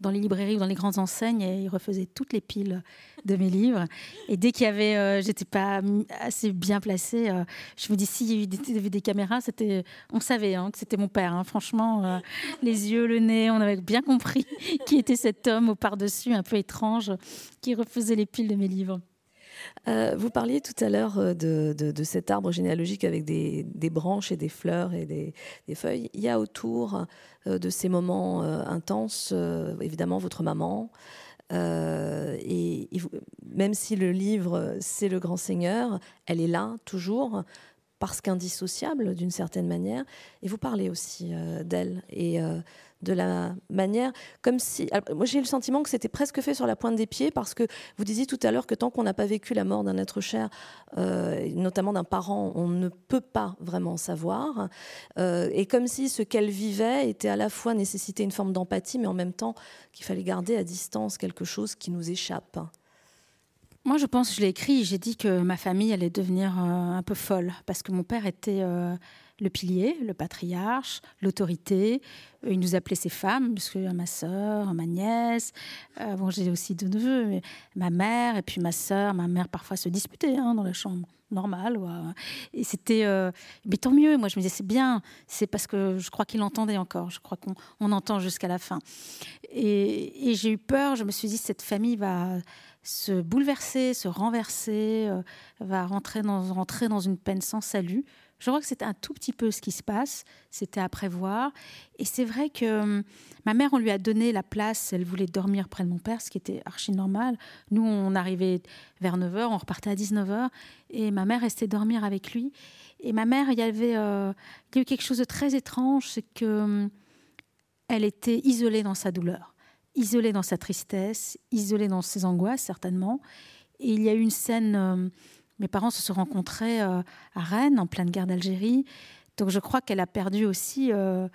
dans les librairies ou dans les grandes enseignes, et il refaisait toutes les piles de mes livres. Et dès qu'il y avait... Euh, j'étais pas assez bien placée, je me dis, s'il y avait des, caméras, c'était, on savait hein, que c'était mon père. Hein. franchement, les yeux, le nez, on avait bien compris qui était cet homme au par dessus un peu étrange qui refaisait les piles de mes livres. Euh, vous parliez tout à l'heure euh, de, de, cet arbre généalogique avec des, des, branches et des fleurs et des, des feuilles. Il y a autour euh, de ces moments intenses, évidemment, votre maman. et, même si le livre, c'est le grand seigneur, elle est là toujours parce qu'indissociable d'une certaine manière. Et vous parlez aussi d'elle. Et de la manière, comme si. moi, j'ai eu le sentiment que c'était presque fait sur la pointe des pieds, parce que vous disiez tout à l'heure que tant qu'on n'a pas vécu la mort d'un être cher, euh, notamment d'un parent, on ne peut pas vraiment savoir. Euh, et comme si ce qu'elle vivait était à la fois nécessité une forme d'empathie, mais en même temps qu'il fallait garder à distance quelque chose qui nous échappe. Moi, je pense, je l'ai écrit, j'ai dit que ma famille allait devenir euh, un peu folle, parce que mon père était le pilier, le patriarche, l'autorité. Euh, il nous appelait ses femmes, parce que ma sœur, ma nièce, euh, bon, j'ai aussi deux neveux, ma mère, et puis ma sœur, ma mère parfois se disputait hein, dans la chambre normale. Et c'était. Euh, mais tant mieux, moi je me disais, c'est bien, c'est parce que je crois qu'il entendait encore, je crois qu'on entend jusqu'à la fin. Et, j'ai eu peur, je me suis dit, cette famille va se bouleverser, se renverser, va rentrer dans, rentrer dans une peine sans salut. Je crois que c'est un tout petit peu ce qui se passe, c'était à prévoir. Et c'est vrai que hum, ma mère, on lui a donné la place, elle voulait dormir près de mon père, ce qui était archi normal. Nous, on arrivait vers 9h, on repartait à 19h, et ma mère restait dormir avec lui. Et ma mère, il y avait, euh, il y a eu quelque chose de très étrange, c'est que hum, elle était isolée dans sa douleur, isolée dans sa tristesse, isolée dans ses angoisses, certainement. Et il y a eu une scène... Hum, mes parents se sont rencontrés euh, à Rennes, en pleine guerre d'Algérie. Donc je crois qu'elle a perdu aussi euh,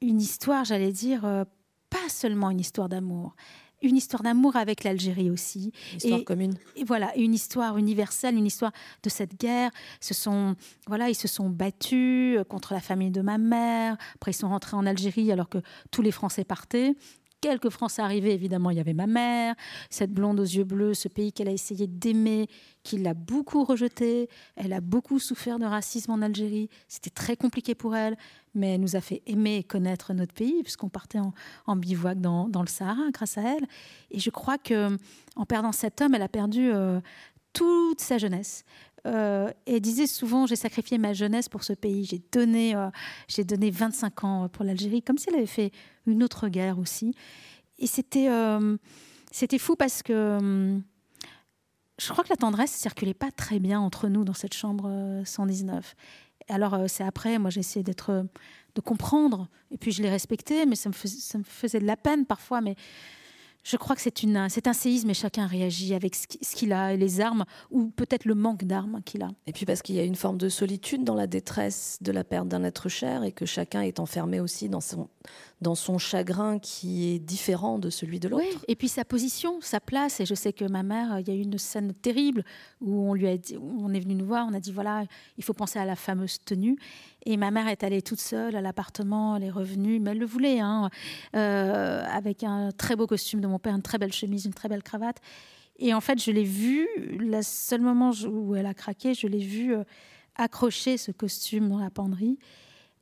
une histoire, j'allais dire, euh, pas seulement une histoire d'amour, une histoire d'amour avec l'Algérie aussi. Une histoire commune. Et voilà, une histoire universelle, une histoire de cette guerre. Ce sont, voilà, ils se sont battus contre la famille de ma mère. Après, ils sont rentrés en Algérie alors que tous les Français partaient quelques Français arrivaient, évidemment, il y avait ma mère, cette blonde aux yeux bleus, ce pays qu'elle a essayé d'aimer, qui l'a beaucoup rejeté. Elle a beaucoup souffert de racisme en Algérie. C'était très compliqué pour elle, mais elle nous a fait aimer et connaître notre pays, puisqu'on partait en, bivouac dans, le Sahara grâce à elle. Et je crois que en perdant cet homme, elle a perdu euh, toute sa jeunesse. Euh, et disait souvent j'ai sacrifié ma jeunesse pour ce pays, j'ai donné, euh, j'ai donné 25 ans pour l'Algérie, comme si elle avait fait une autre guerre aussi. Et c'était, euh, c'était fou parce que je crois que la tendresse circulait pas très bien entre nous dans cette chambre 119. Alors c'est après, moi j'ai essayé d'être, de comprendre, et puis je l'ai respecté, mais ça me, ça me faisait de la peine parfois, mais je crois que c'est, un séisme et chacun réagit avec ce qu'il a les armes, ou peut-être le manque d'armes qu'il a. Et puis parce qu'il y a une forme de solitude dans la détresse de la perte d'un être cher et que chacun est enfermé aussi dans son, dans son chagrin qui est différent de celui de l'autre. Et puis sa position, sa place. Et je sais que ma mère, il y a eu une scène terrible où on lui a dit, on est venu nous voir, on a dit voilà, il faut penser à la fameuse tenue. Et ma mère est allée toute seule à l'appartement, elle est revenue, mais elle le voulait, hein, euh, avec un très beau costume de mon père, une très belle chemise, une très belle cravate. Et en fait, je l'ai vue, le seul moment où elle a craqué, je l'ai vue euh, accrocher ce costume dans la penderie.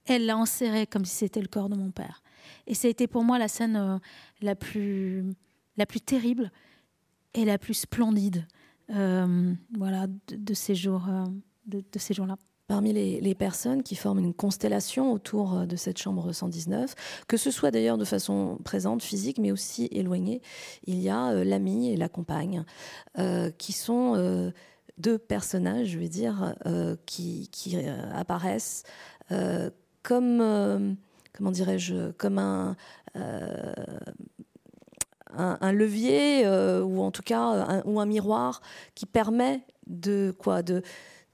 Elle l'a enserré comme si c'était le corps de mon père. Et ça a été pour moi la scène euh, la, plus, la plus terrible et la plus splendide euh, voilà, de, ces jours, de, ces jours-là. Parmi les, personnes qui forment une constellation autour de cette chambre 119, que ce soit d'ailleurs de façon présente, physique, mais aussi éloignée, il y a l'ami et la compagne, qui sont deux personnages, je vais dire, euh, qui, euh, apparaissent euh, comme, comment dirais-je, comme un, un, levier ou en tout cas un, ou un miroir qui permet de quoi de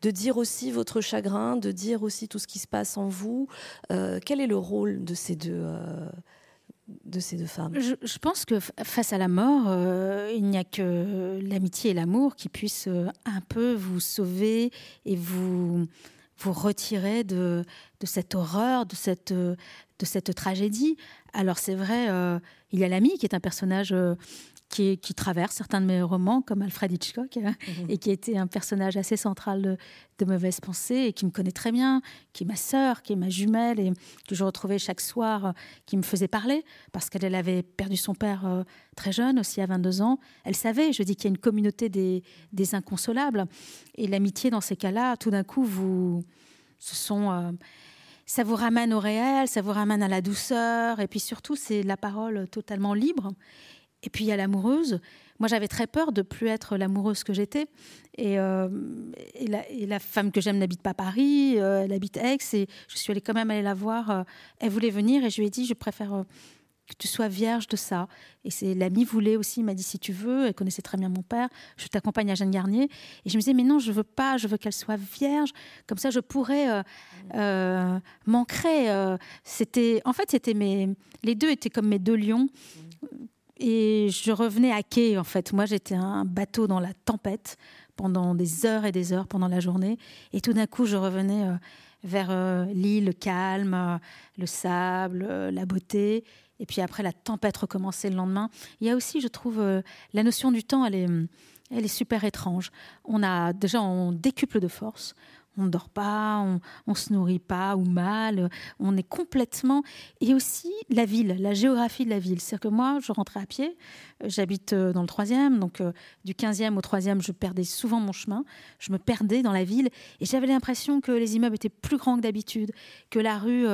de dire aussi votre chagrin, de dire aussi tout ce qui se passe en vous. quel est le rôle de ces deux, de ces deux femmes? Je, pense que face à la mort, euh, il n'y a que l'amitié et l'amour qui puissent euh, un peu vous sauver et vous, vous retirer de, cette horreur, de cette, tragédie. Alors c'est vrai, euh, il y a l'ami qui est un personnage qui, traverse certains de mes romans, comme Alfred Hitchcock, hein, mhm. et qui était un personnage assez central de, de Mauvaises Pensées, et qui me connaît très bien, qui est ma sœur, qui est ma jumelle, et que je retrouvais chaque soir, euh, qui me faisait parler, parce qu'elle avait perdu son père euh, très jeune, aussi à 22 ans. Elle savait, je dis qu'il y a une communauté des, des inconsolables, et l'amitié dans ces cas-là, tout d'un coup, vous, ce sont... Euh, ça vous ramène au réel, ça vous ramène à la douceur, et puis surtout, c'est la parole totalement libre. Et puis il y a l'amoureuse. Moi, j'avais très peur de plus être l'amoureuse que j'étais. Et, euh, la, femme que j'aime n'habite pas Paris, euh, elle habite Aix. Et je suis allée quand même aller la voir. Euh, elle voulait venir et je lui ai dit, je préfère que tu sois vierge de ça. Et c'est l'ami voulait aussi, m'a dit si tu veux, elle connaissait très bien mon père, je t'accompagne à Jeanne Garnier. Et je me disais mais non, je veux pas, je veux qu'elle soit vierge, comme ça je pourrais euh, m'ancrer. en fait, mes, les deux étaient comme mes deux lions et je revenais à quai, en fait. Moi, j'étais un bateau dans la tempête pendant des heures et des heures pendant la journée. Et tout d'un coup, je revenais euh, vers euh, l'île calme, euh, le sable, la beauté. Et puis après, la tempête recommençait le lendemain. Il y a aussi, je trouve, la notion du temps, elle est, elle est super étrange. On a déjà, on décuple de force on ne dort pas, on, ne se nourrit pas ou mal, on est complètement. Et aussi la ville, la géographie de la ville. C'est-à-dire que moi, je rentrais à pied, euh, j'habite euh, dans le troisième, donc euh, du 15e au troisième, je perdais souvent mon chemin, je me perdais dans la ville et j'avais l'impression que les immeubles étaient plus grands que d'habitude, que la rue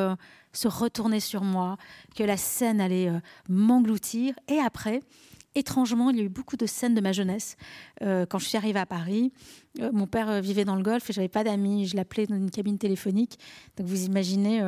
se retournait sur moi, que la scène allait m'engloutir. Et après, étrangement, il y a eu beaucoup de scènes de ma jeunesse. Euh, quand je suis arrivée à Paris, euh, mon père euh, vivait dans le Golfe et j'avais pas d'amis. Je l'appelais dans une cabine téléphonique. Donc vous imaginez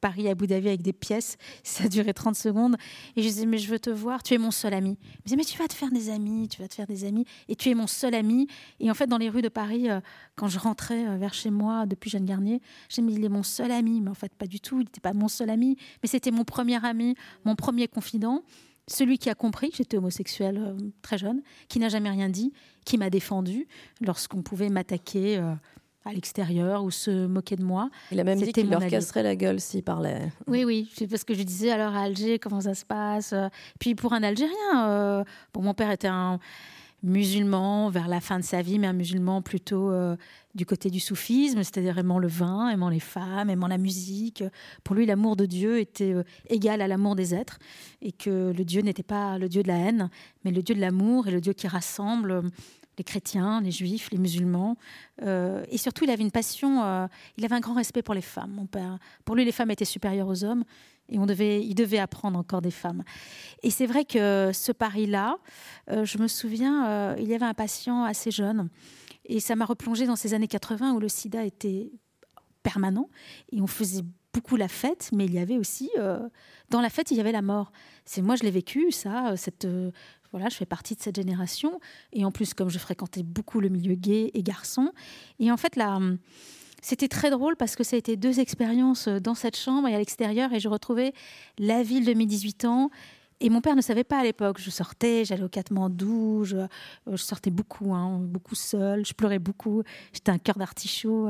Paris à Abu avec des pièces. Ça duré 30 secondes. Et je disais, mais je veux te voir, tu es mon seul ami. Il me disait, mais tu vas te faire des amis, tu vas te faire des amis. Et tu es mon seul ami. Et en fait, dans les rues de Paris, quand je rentrais vers chez moi depuis Jeanne Garnier, j'ai dit, il est mon seul ami. Mais en fait, pas du tout. Il n'était pas mon seul ami. Mais c'était mon premier ami, mon premier confident celui qui a compris que j'étais homosexuelle euh, très jeune, qui n'a jamais rien dit, qui m'a défendu lorsqu'on pouvait m'attaquer euh, à l'extérieur ou se moquer de moi. Il a même dit qu'il leur casserait la gueule s'il parlait. Oui, oui, parce que je disais alors à Alger comment ça se passe? Puis pour un Algérien, euh, bon, mon père était un musulman vers la fin de sa vie, mais un musulman plutôt euh, du côté du soufisme, c'est-à-dire aimant le vin, aimant les femmes, aimant la musique. Pour lui, l'amour de Dieu était euh, égal à l'amour des êtres, et que le Dieu n'était pas le Dieu de la haine, mais le Dieu de l'amour et le Dieu qui rassemble euh, les chrétiens, les juifs, les musulmans. et surtout, il avait une passion, il avait un grand respect pour les femmes, mon père. Pour lui, les femmes étaient supérieures aux hommes, et on devait, il devait apprendre encore des femmes. Et c'est vrai que ce pari-là, euh, je me souviens, euh, il y avait un patient assez jeune, et ça m'a replongé dans ces années 80 où le sida était permanent, et on faisait beaucoup la fête, mais il y avait aussi, euh, dans la fête, il y avait la mort. C'est moi, je l'ai vécu, ça, cette... voilà, je fais partie de cette génération. Et en plus, comme je fréquentais beaucoup le milieu gay et garçon, et en fait, la, c'était très drôle parce que ça a été deux expériences euh, dans cette chambre et à l'extérieur et je retrouvais la ville de mes 18 ans. Et mon père ne savait pas à l'époque. Je sortais, j'allais au Katmandou, je, euh, je sortais beaucoup, hein, beaucoup seule, je pleurais beaucoup. J'étais un cœur d'artichaut.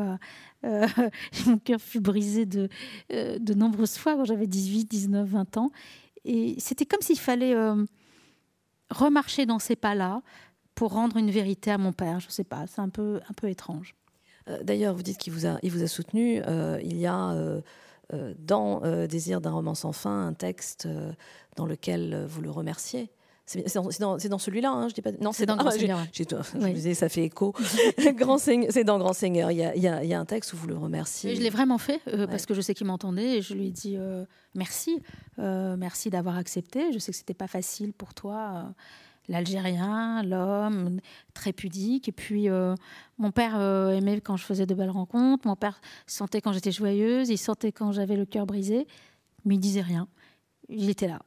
Euh, mon cœur fut brisé de, de nombreuses fois quand j'avais 18, 19, 20 ans. Et c'était comme s'il fallait remarcher dans ces pas-là, pour rendre une vérité à mon père. Je ne sais pas, c'est un peu, un peu étrange. Euh, d'ailleurs, vous dites qu'il vous a, il vous a soutenu. Euh, il y a euh, dans Désir d'un roman sans fin un texte dans lequel vous le remerciez. C'est dans, dans celui-là, hein, je dis pas. Non, c'est dans Grand Seigneur. Je disais, ça fait écho. Grand c'est dans Grand Seigneur. Il y, a, il, y a, un texte où vous le remerciez. je l'ai vraiment fait parce que je sais qu'il m'entendait et je lui ai dit merci, merci d'avoir accepté. Je sais que c'était pas facile pour toi l'Algérien, l'homme, très pudique. Et puis, euh, mon père euh, aimait quand je faisais de belles rencontres. Mon père sentait quand j'étais joyeuse. Il sentait quand j'avais le cœur brisé. Mais il disait rien. Il était là.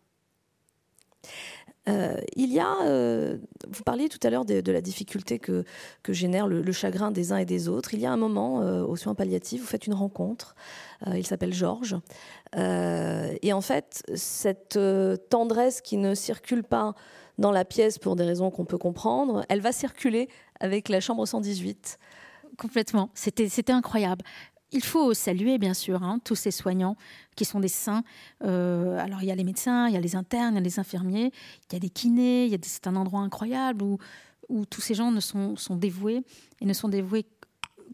Euh, il y a, vous parliez tout à l'heure de, la difficulté que, que génère le, chagrin des uns et des autres. Il y a un moment, aux soins palliatifs, vous faites une rencontre. il s'appelle Georges. et en fait, cette tendresse qui ne circule pas dans la pièce pour des raisons qu'on peut comprendre, elle va circuler avec la chambre 118. Complètement. C'était incroyable. Il faut saluer, bien sûr, hein, tous ces soignants qui sont des saints. Euh, alors, il y a les médecins, il y a les internes, il y a les infirmiers, il y a des kinés, c'est un endroit incroyable où, où tous ces gens ne sont, sont dévoués et ne sont dévoués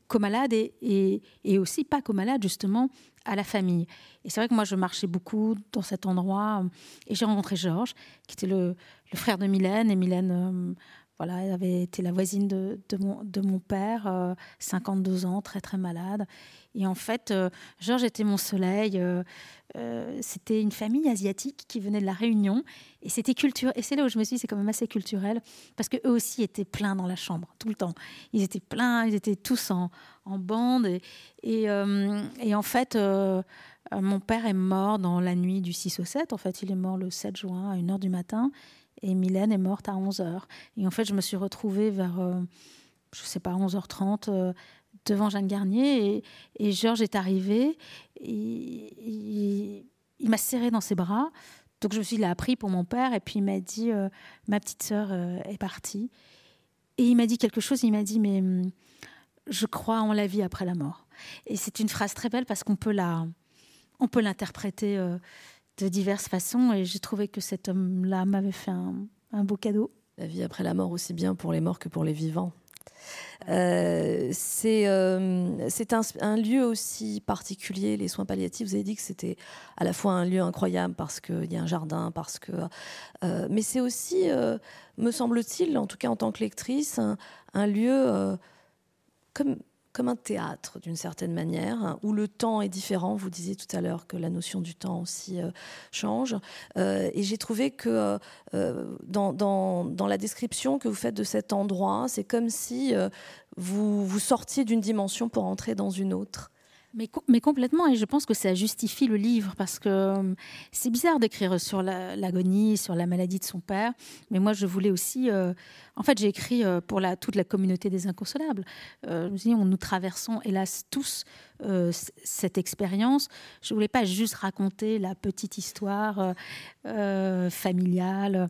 qu'aux et, et, aussi pas qu'aux malades, justement, à la famille. Et c'est vrai que moi, je marchais beaucoup dans cet endroit et j'ai rencontré Georges, qui était le, le frère de Mylène. Et Mylène, euh, voilà, elle avait été la voisine de, de, mon, de mon, père, 52 euh, ans, très très malade. Et en fait, euh, Georges était mon soleil. c'était une famille asiatique qui venait de la Réunion. Et c'était culture. Et c'est là où je me suis dit, c'est quand même assez culturel. Parce qu'eux aussi étaient pleins dans la chambre, tout le temps. Ils étaient pleins, ils étaient tous en, en bande. Et, et, et en fait, mon père est mort dans la nuit du 6 au 7. En fait, il est mort le 7 juin à 1h du matin et Mylène est morte à 11h. Et en fait, je me suis retrouvée vers, euh, je sais pas, 11h30 euh, devant Jeanne Garnier et, Georges est arrivé. Il m'a serré dans ses bras. Donc je me suis dit, il a appris pour mon père et puis il m'a dit, euh, ma petite sœur est partie. Et il m'a dit quelque chose, il m'a dit, mais hum, je crois en la vie après la mort. Et c'est une phrase très belle parce qu'on peut la, on peut l'interpréter de diverses façons. Et j'ai trouvé que cet homme-là m'avait fait un, beau cadeau. La vie après la mort, aussi bien pour les morts que pour les vivants. Euh, c'est euh, un, lieu aussi particulier, les soins palliatifs. Vous avez dit que c'était à la fois un lieu incroyable parce qu'il y a un jardin, parce que. Euh, mais c'est aussi, me semble-t-il, en tout cas en tant que lectrice, un lieu comme comme un théâtre d'une certaine manière, où le temps est différent. Vous disiez tout à l'heure que la notion du temps aussi euh, change. Euh, et j'ai trouvé que euh, dans, la description que vous faites de cet endroit, c'est comme si vous sortiez d'une dimension pour entrer dans une autre. Mais, complètement, et je pense que ça justifie le livre, parce que euh, c'est bizarre d'écrire sur l'agonie, sur la maladie de son père, mais moi je voulais aussi... Euh, en fait, j'ai écrit euh, pour toute la communauté des inconsolables. je me suis nous traversons, hélas, tous cette expérience. Je voulais pas juste raconter la petite histoire familiale,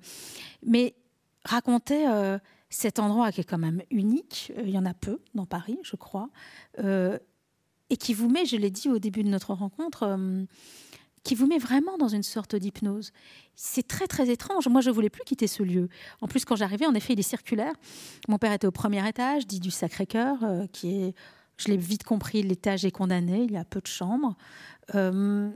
mais raconter cet endroit qui est quand même unique. Il y en a peu dans Paris, je crois et qui vous met, je l'ai dit au début de notre rencontre, euh, qui vous met vraiment dans une sorte d'hypnose. C'est très très étrange. Moi, je voulais plus quitter ce lieu. En plus, quand j'arrivais, en effet, il est circulaire. Mon père était au premier étage, dit du Sacré-Cœur, euh, qui est, je l'ai vite compris, l'étage est condamné. Il y a peu de chambres. Euh,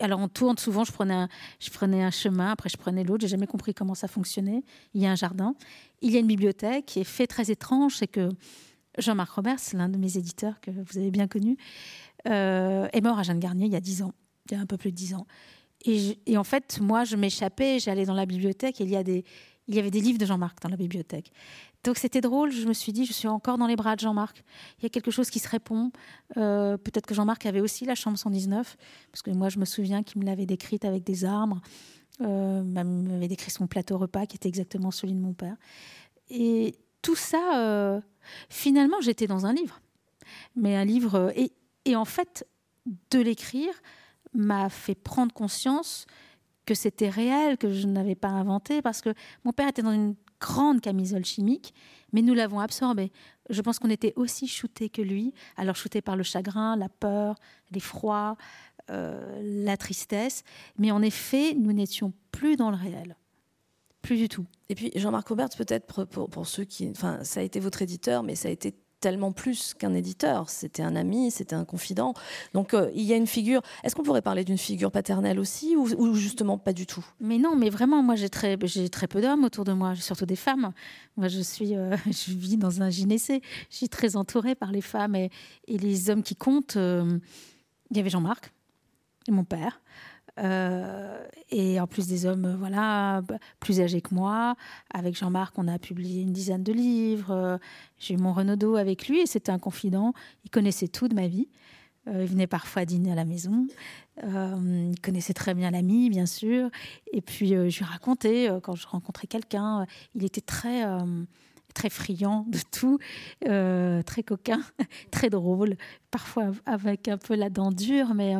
alors on tourne souvent, je prenais, un, je prenais un chemin, après je prenais l'autre, j'ai jamais compris comment ça fonctionnait. Il y a un jardin, il y a une bibliothèque, et fait très étrange, c'est que Jean-Marc Roberts, l'un de mes éditeurs que vous avez bien connu, euh, est mort à Jeanne Garnier il y a dix ans, il y a un peu plus de dix ans. Et, en fait, moi, je m'échappais, j'allais dans la bibliothèque et il y, a des, il y avait des livres de Jean-Marc dans la bibliothèque. Donc c'était drôle, je me suis dit, je suis encore dans les bras de Jean-Marc. Il y a quelque chose qui se répond. Euh, peut-être que Jean-Marc avait aussi la chambre 119, parce que moi, je me souviens qu'il me l'avait décrite avec des arbres. Euh, il m'avait décrit son plateau repas qui était exactement celui de mon père. Et tout ça, finalement, j'étais dans un livre. Mais un livre. Euh, et, en fait, de l'écrire m'a fait prendre conscience que c'était réel, que je n'avais pas inventé, parce que mon père était dans une grande camisole chimique, mais nous l'avons absorbé. Je pense qu'on était aussi shooté que lui, alors shooté par le chagrin, la peur, l'effroi, euh, la tristesse, mais en effet, nous n'étions plus dans le réel plus du tout. Et puis Jean-Marc Robert, peut-être pour, pour, ceux qui, enfin, ça a été votre éditeur, mais ça a été tellement plus qu'un éditeur. C'était un ami, c'était un confident. Donc euh, il y a une figure. Est-ce qu'on pourrait parler d'une figure paternelle aussi, ou, justement pas du tout? Mais non, mais vraiment, moi j'ai très, j'ai très peu d'hommes autour de moi, surtout des femmes. Moi, je suis, euh, je vis dans un gynécée. Je suis très entourée par les femmes et, les hommes qui comptent. Euh, il y avait Jean-Marc et mon père. Euh, et en plus des hommes, euh, voilà, plus âgés que moi. Avec Jean-Marc, on a publié une dizaine de livres. J'ai eu mon Renaudot avec lui et c'était un confident. Il connaissait tout de ma vie. Euh, il venait parfois dîner à la maison. il connaissait très bien l'ami, bien sûr. Et puis, je lui racontais, quand je rencontrais quelqu'un, il était très très friand de tout, très coquin, très drôle, parfois avec un peu la dent dure, mais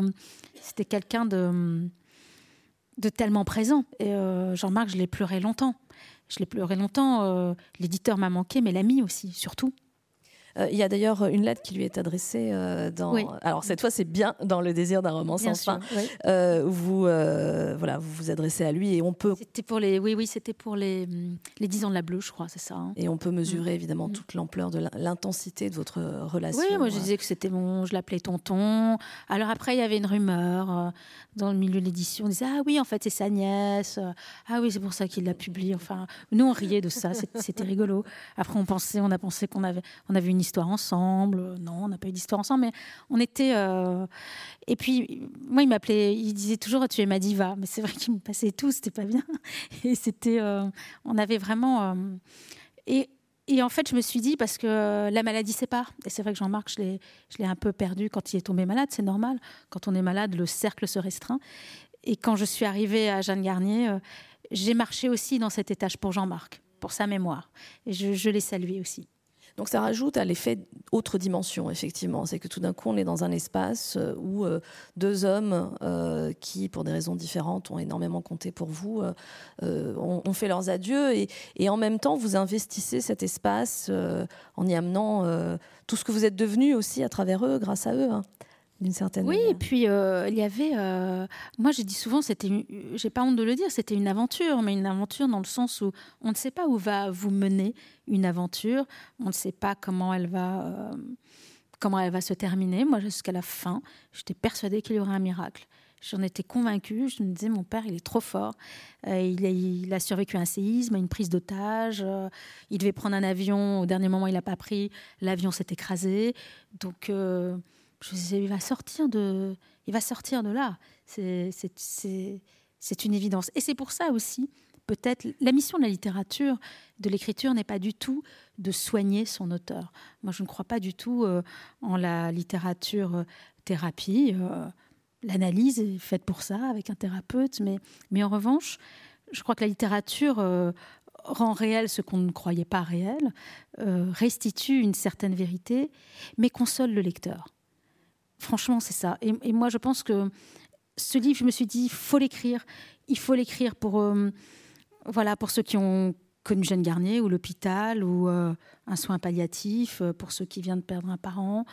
c'était quelqu'un de, de tellement présent. Et euh, Jean-Marc, je l'ai pleuré longtemps. Je l'ai pleuré longtemps. Euh, l'éditeur m'a manqué, mais l'ami aussi, surtout. Euh, il y a d'ailleurs une lettre qui lui est adressée euh, dans. Alors cette fois, c'est bien dans le désir d'un roman sans fin. Euh, vous voilà, vous vous adressez à lui et on peut. C'était pour les. Oui, oui, c'était pour les les 10 ans de la bleue, je crois, c'est ça. Hein. Et on peut mesurer mm. évidemment mm. toute l'ampleur de l'intensité de votre relation. Oui, moi je disais que c'était mon, je l'appelais tonton. Alors après, il y avait une rumeur dans le milieu de l'édition. On disait ah oui, en fait c'est sa nièce. Ah oui, c'est pour ça qu'il l'a publié. Enfin, nous on riait de ça, c'était rigolo. Après on pensait, on a pensé qu'on avait, on avait une histoire ensemble. Non, on n'a pas eu d'histoire ensemble, mais on était. Euh, et puis, moi, il m'appelait, il disait toujours Tu es ma diva. Mais c'est vrai qu'il me passait tout, c'était pas bien. Et c'était. Euh, on avait vraiment. Euh, et, et, en fait, je me suis dit, parce que la maladie sépare. Et c'est vrai que Jean-Marc, je l'ai un peu perdu quand il est tombé malade, c'est normal. Quand on est malade, le cercle se restreint. Et quand je suis arrivée à Jeanne Garnier, j'ai marché aussi dans cet étage pour Jean-Marc, pour sa mémoire. Et je, je l'ai salué aussi. Donc ça rajoute à l'effet autre dimension, effectivement. C'est que tout d'un coup, on est dans un espace euh, où euh, deux hommes euh, qui, pour des raisons différentes, ont énormément compté pour vous, ont, fait leurs adieux. Et, en même temps, vous investissez cet espace en y amenant tout ce que vous êtes devenu aussi à travers eux, grâce à eux. D'une certaine oui, et puis euh, il y avait. Euh, moi, j'ai dit souvent, c'était. J'ai pas honte de le dire, c'était une aventure, mais une aventure dans le sens où on ne sait pas où va vous mener une aventure, on ne sait pas comment elle va. Euh, comment elle va se terminer. Moi, jusqu'à la fin, j'étais persuadée qu'il y aurait un miracle. J'en étais convaincue. Je me disais, mon père, il est trop fort. il, a, il, a, survécu à un séisme, à une prise d'otage. il devait prendre un avion. Au dernier moment, il n'a pas pris. L'avion s'est écrasé. Donc, il va sortir de, là. C'est une évidence. Et c'est pour ça aussi, peut-être, la mission de la littérature, de l'écriture, n'est pas du tout de soigner son auteur. Moi, je ne crois pas du tout euh, en la littérature euh, thérapie. Euh, l'analyse est faite pour ça, avec un thérapeute. Mais en revanche, je crois que la littérature rend réel ce qu'on ne croyait pas réel, restitue une certaine vérité, mais console le lecteur. Franchement, c'est ça. Et, moi, je pense que ce livre, je me suis dit, il faut l'écrire. Il faut l'écrire pour, euh, voilà, pour ceux qui ont connu Jeanne Garnier ou l'hôpital ou euh, un soin palliatif, euh, pour ceux qui viennent de perdre un parent.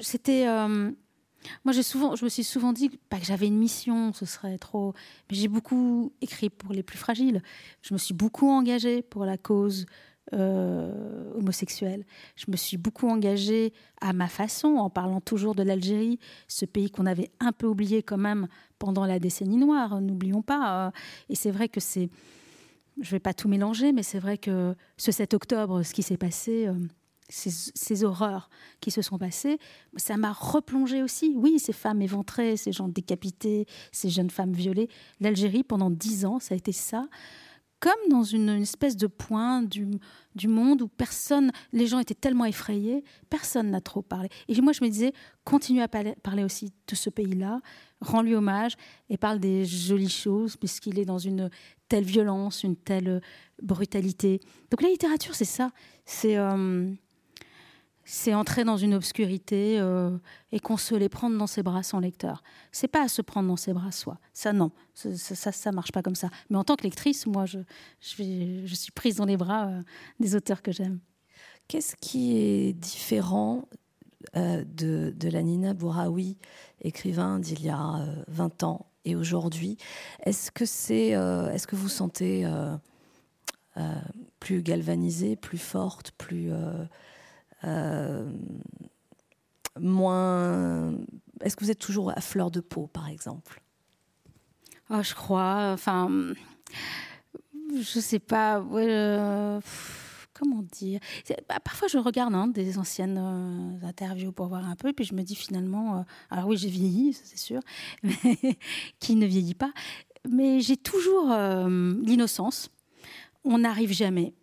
C'était. moi, j'ai souvent, je me suis souvent dit, pas que j'avais une mission, ce serait trop. Mais j'ai beaucoup écrit pour les plus fragiles. Je me suis beaucoup engagée pour la cause euh. Je me suis beaucoup engagée à ma façon, en parlant toujours de l'Algérie, ce pays qu'on avait un peu oublié quand même pendant la décennie noire, n'oublions pas. Euh. Et c'est vrai que c'est, je ne vais pas tout mélanger, mais c'est vrai que ce 7 octobre, ce qui s'est passé, euh, ces, ces, horreurs qui se sont passées, ça m'a replongé aussi. Oui, ces femmes éventrées, ces gens décapités, ces jeunes femmes violées. L'Algérie, pendant dix ans, ça a été ça comme dans une, espèce de point du, monde où personne, les gens étaient tellement effrayés, personne n'a trop parlé. Et moi, je me disais, continue à parler, aussi de ce pays-là, rends-lui hommage et parle des jolies choses, puisqu'il est dans une telle violence, une telle brutalité. Donc la littérature, c'est ça. C'est. Euh, c'est entrer dans une obscurité euh, et consoler, prendre dans ses bras son lecteur. C'est pas à se prendre dans ses bras soi. Ça, non, ça, ça, marche pas comme ça. Mais en tant que lectrice, moi, je, je, suis prise dans les bras euh, des auteurs que j'aime. Qu'est-ce qui est différent euh, de, de, la Nina Bouraoui, écrivain d'il y a 20 ans, et aujourd'hui? Est-ce que, c'est, est-ce que vous sentez plus galvanisée, plus forte, plus moins. Est-ce que vous êtes toujours à fleur de peau, par exemple? Oh, Je crois. Enfin, je sais pas. comment dire? Bah, Parfois, je regarde hein, des anciennes euh, interviews pour voir un peu, puis je me dis finalement, euh, alors oui, j'ai vieilli, c'est sûr, qui ne vieillit pas, mais j'ai toujours euh, l'innocence. On n'arrive jamais.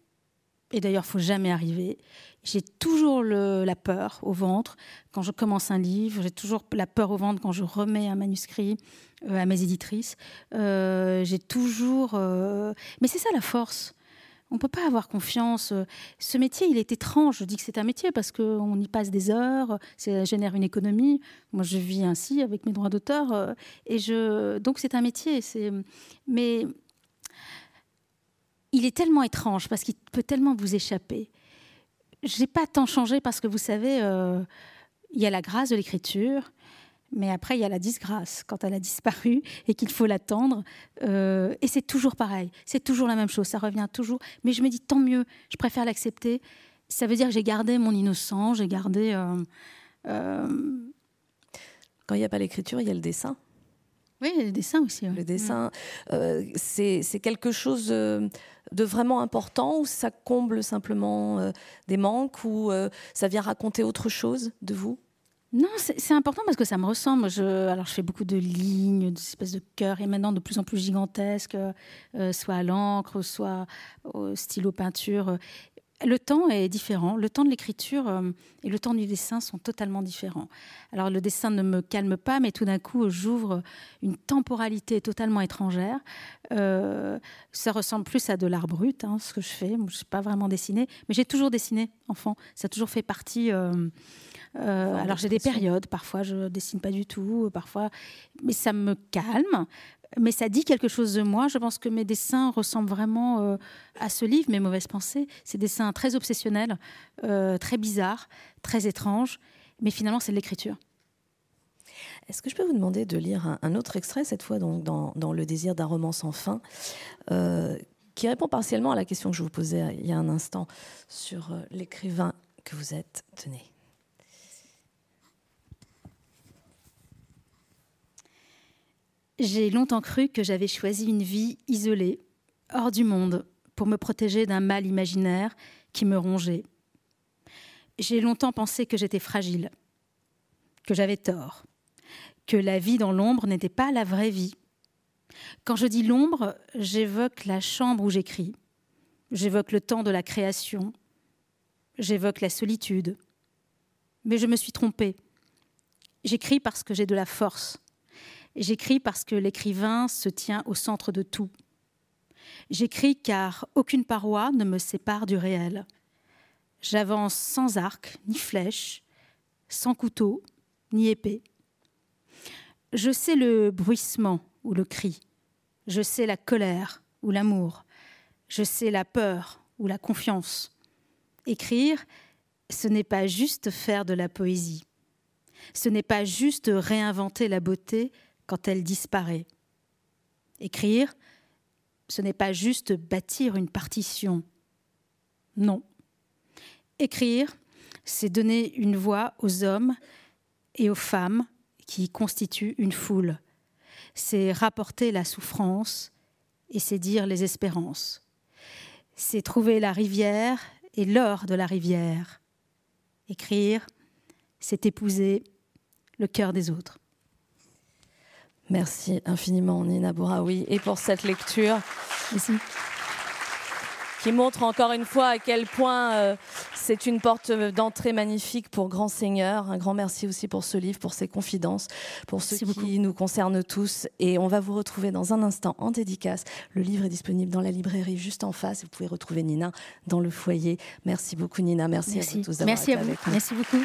Et d'ailleurs, il faut jamais arriver. J'ai toujours la peur au ventre quand je commence un livre. J'ai toujours la peur au ventre quand je remets un manuscrit à mes éditrices. j'ai toujours. Mais c'est ça la force. On ne peut pas avoir confiance. Ce métier, il est étrange. Je dis que c'est un métier parce qu'on y passe des heures, ça génère une économie. Moi, je vis ainsi avec mes droits d'auteur. Euh, et je... Donc, c'est un métier. Mais il est tellement étrange parce qu'il peut tellement vous échapper. Je n'ai pas tant changé parce que vous savez, euh, il y a la grâce de l'écriture, mais après, il y a la disgrâce quand elle a disparu et qu'il faut l'attendre. Euh, et c'est toujours pareil. C'est toujours la même chose. Ça revient toujours. Mais je me dis, tant mieux. Je préfère l'accepter. Ça veut dire que j'ai gardé mon innocence. J'ai gardé. Euh, quand il n'y a pas l'écriture, il y a le dessin. Oui, le dessin aussi. Le dessin, c'est quelque chose de vraiment important ou ça comble simplement des manques ou ça vient raconter autre chose de vous? Non, c'est important parce que ça me ressemble. Je, alors, je fais beaucoup de lignes, d'espèces de cœurs, et maintenant de plus en plus gigantesques, euh, soit à l'encre, soit au stylo peinture. Le temps est différent. Le temps de l'écriture euh, et le temps du dessin sont totalement différents. Alors, le dessin ne me calme pas, mais tout d'un coup, j'ouvre une temporalité totalement étrangère. Euh, ça ressemble plus à de l'art brut, hein, ce que je fais. Je ne sais pas vraiment dessiner, mais j'ai toujours dessiné, enfant. Ça a toujours fait partie. Euh, alors j'ai des périodes, parfois je dessine pas du tout, parfois, mais ça me calme. Mais ça dit quelque chose de moi. Je pense que mes dessins ressemblent vraiment euh, à ce livre, Mes mauvaises pensées. C'est des dessins très obsessionnels, euh, très bizarres, très étranges, mais finalement c'est de l'écriture. Est-ce que je peux vous demander de lire un, autre extrait, cette fois donc dans, dans Le désir d'un roman sans fin, qui répond partiellement à la question que je vous posais il y a un instant sur l'écrivain que vous êtes. Tenez. J'ai longtemps cru que j'avais choisi une vie isolée, hors du monde, pour me protéger d'un mal imaginaire qui me rongeait. J'ai longtemps pensé que j'étais fragile, que j'avais tort, que la vie dans l'ombre n'était pas la vraie vie. Quand je dis l'ombre, j'évoque la chambre où j'écris, j'évoque le temps de la création, j'évoque la solitude. Mais je me suis trompée. J'écris parce que j'ai de la force, J'écris parce que l'écrivain se tient au centre de tout. J'écris car aucune paroi ne me sépare du réel. J'avance sans arc ni flèche, sans couteau ni épée. Je sais le bruissement ou le cri. Je sais la colère ou l'amour. Je sais la peur ou la confiance. Écrire, ce n'est pas juste faire de la poésie. Ce n'est pas juste réinventer la beauté quand elle disparaît. Écrire, ce n'est pas juste bâtir une partition. Non. Écrire, c'est donner une voix aux hommes et aux femmes qui constituent une foule. C'est rapporter la souffrance et c'est dire les espérances. C'est trouver la rivière et l'or de la rivière. Écrire, c'est épouser le cœur des autres. Merci infiniment Nina Bouraoui et pour cette lecture. Qui montre encore une fois à quel point euh, c'est une porte d'entrée magnifique pour Grand Seigneur. Un grand merci aussi pour ce livre, pour ses confidences, pour ce qui nous concerne tous. Et on va vous retrouver dans un instant en dédicace. Le livre est disponible dans la librairie juste en face. Vous pouvez retrouver Nina dans le foyer. Merci beaucoup Nina. Merci, à vous tous d'avoir été avec nous. Merci beaucoup.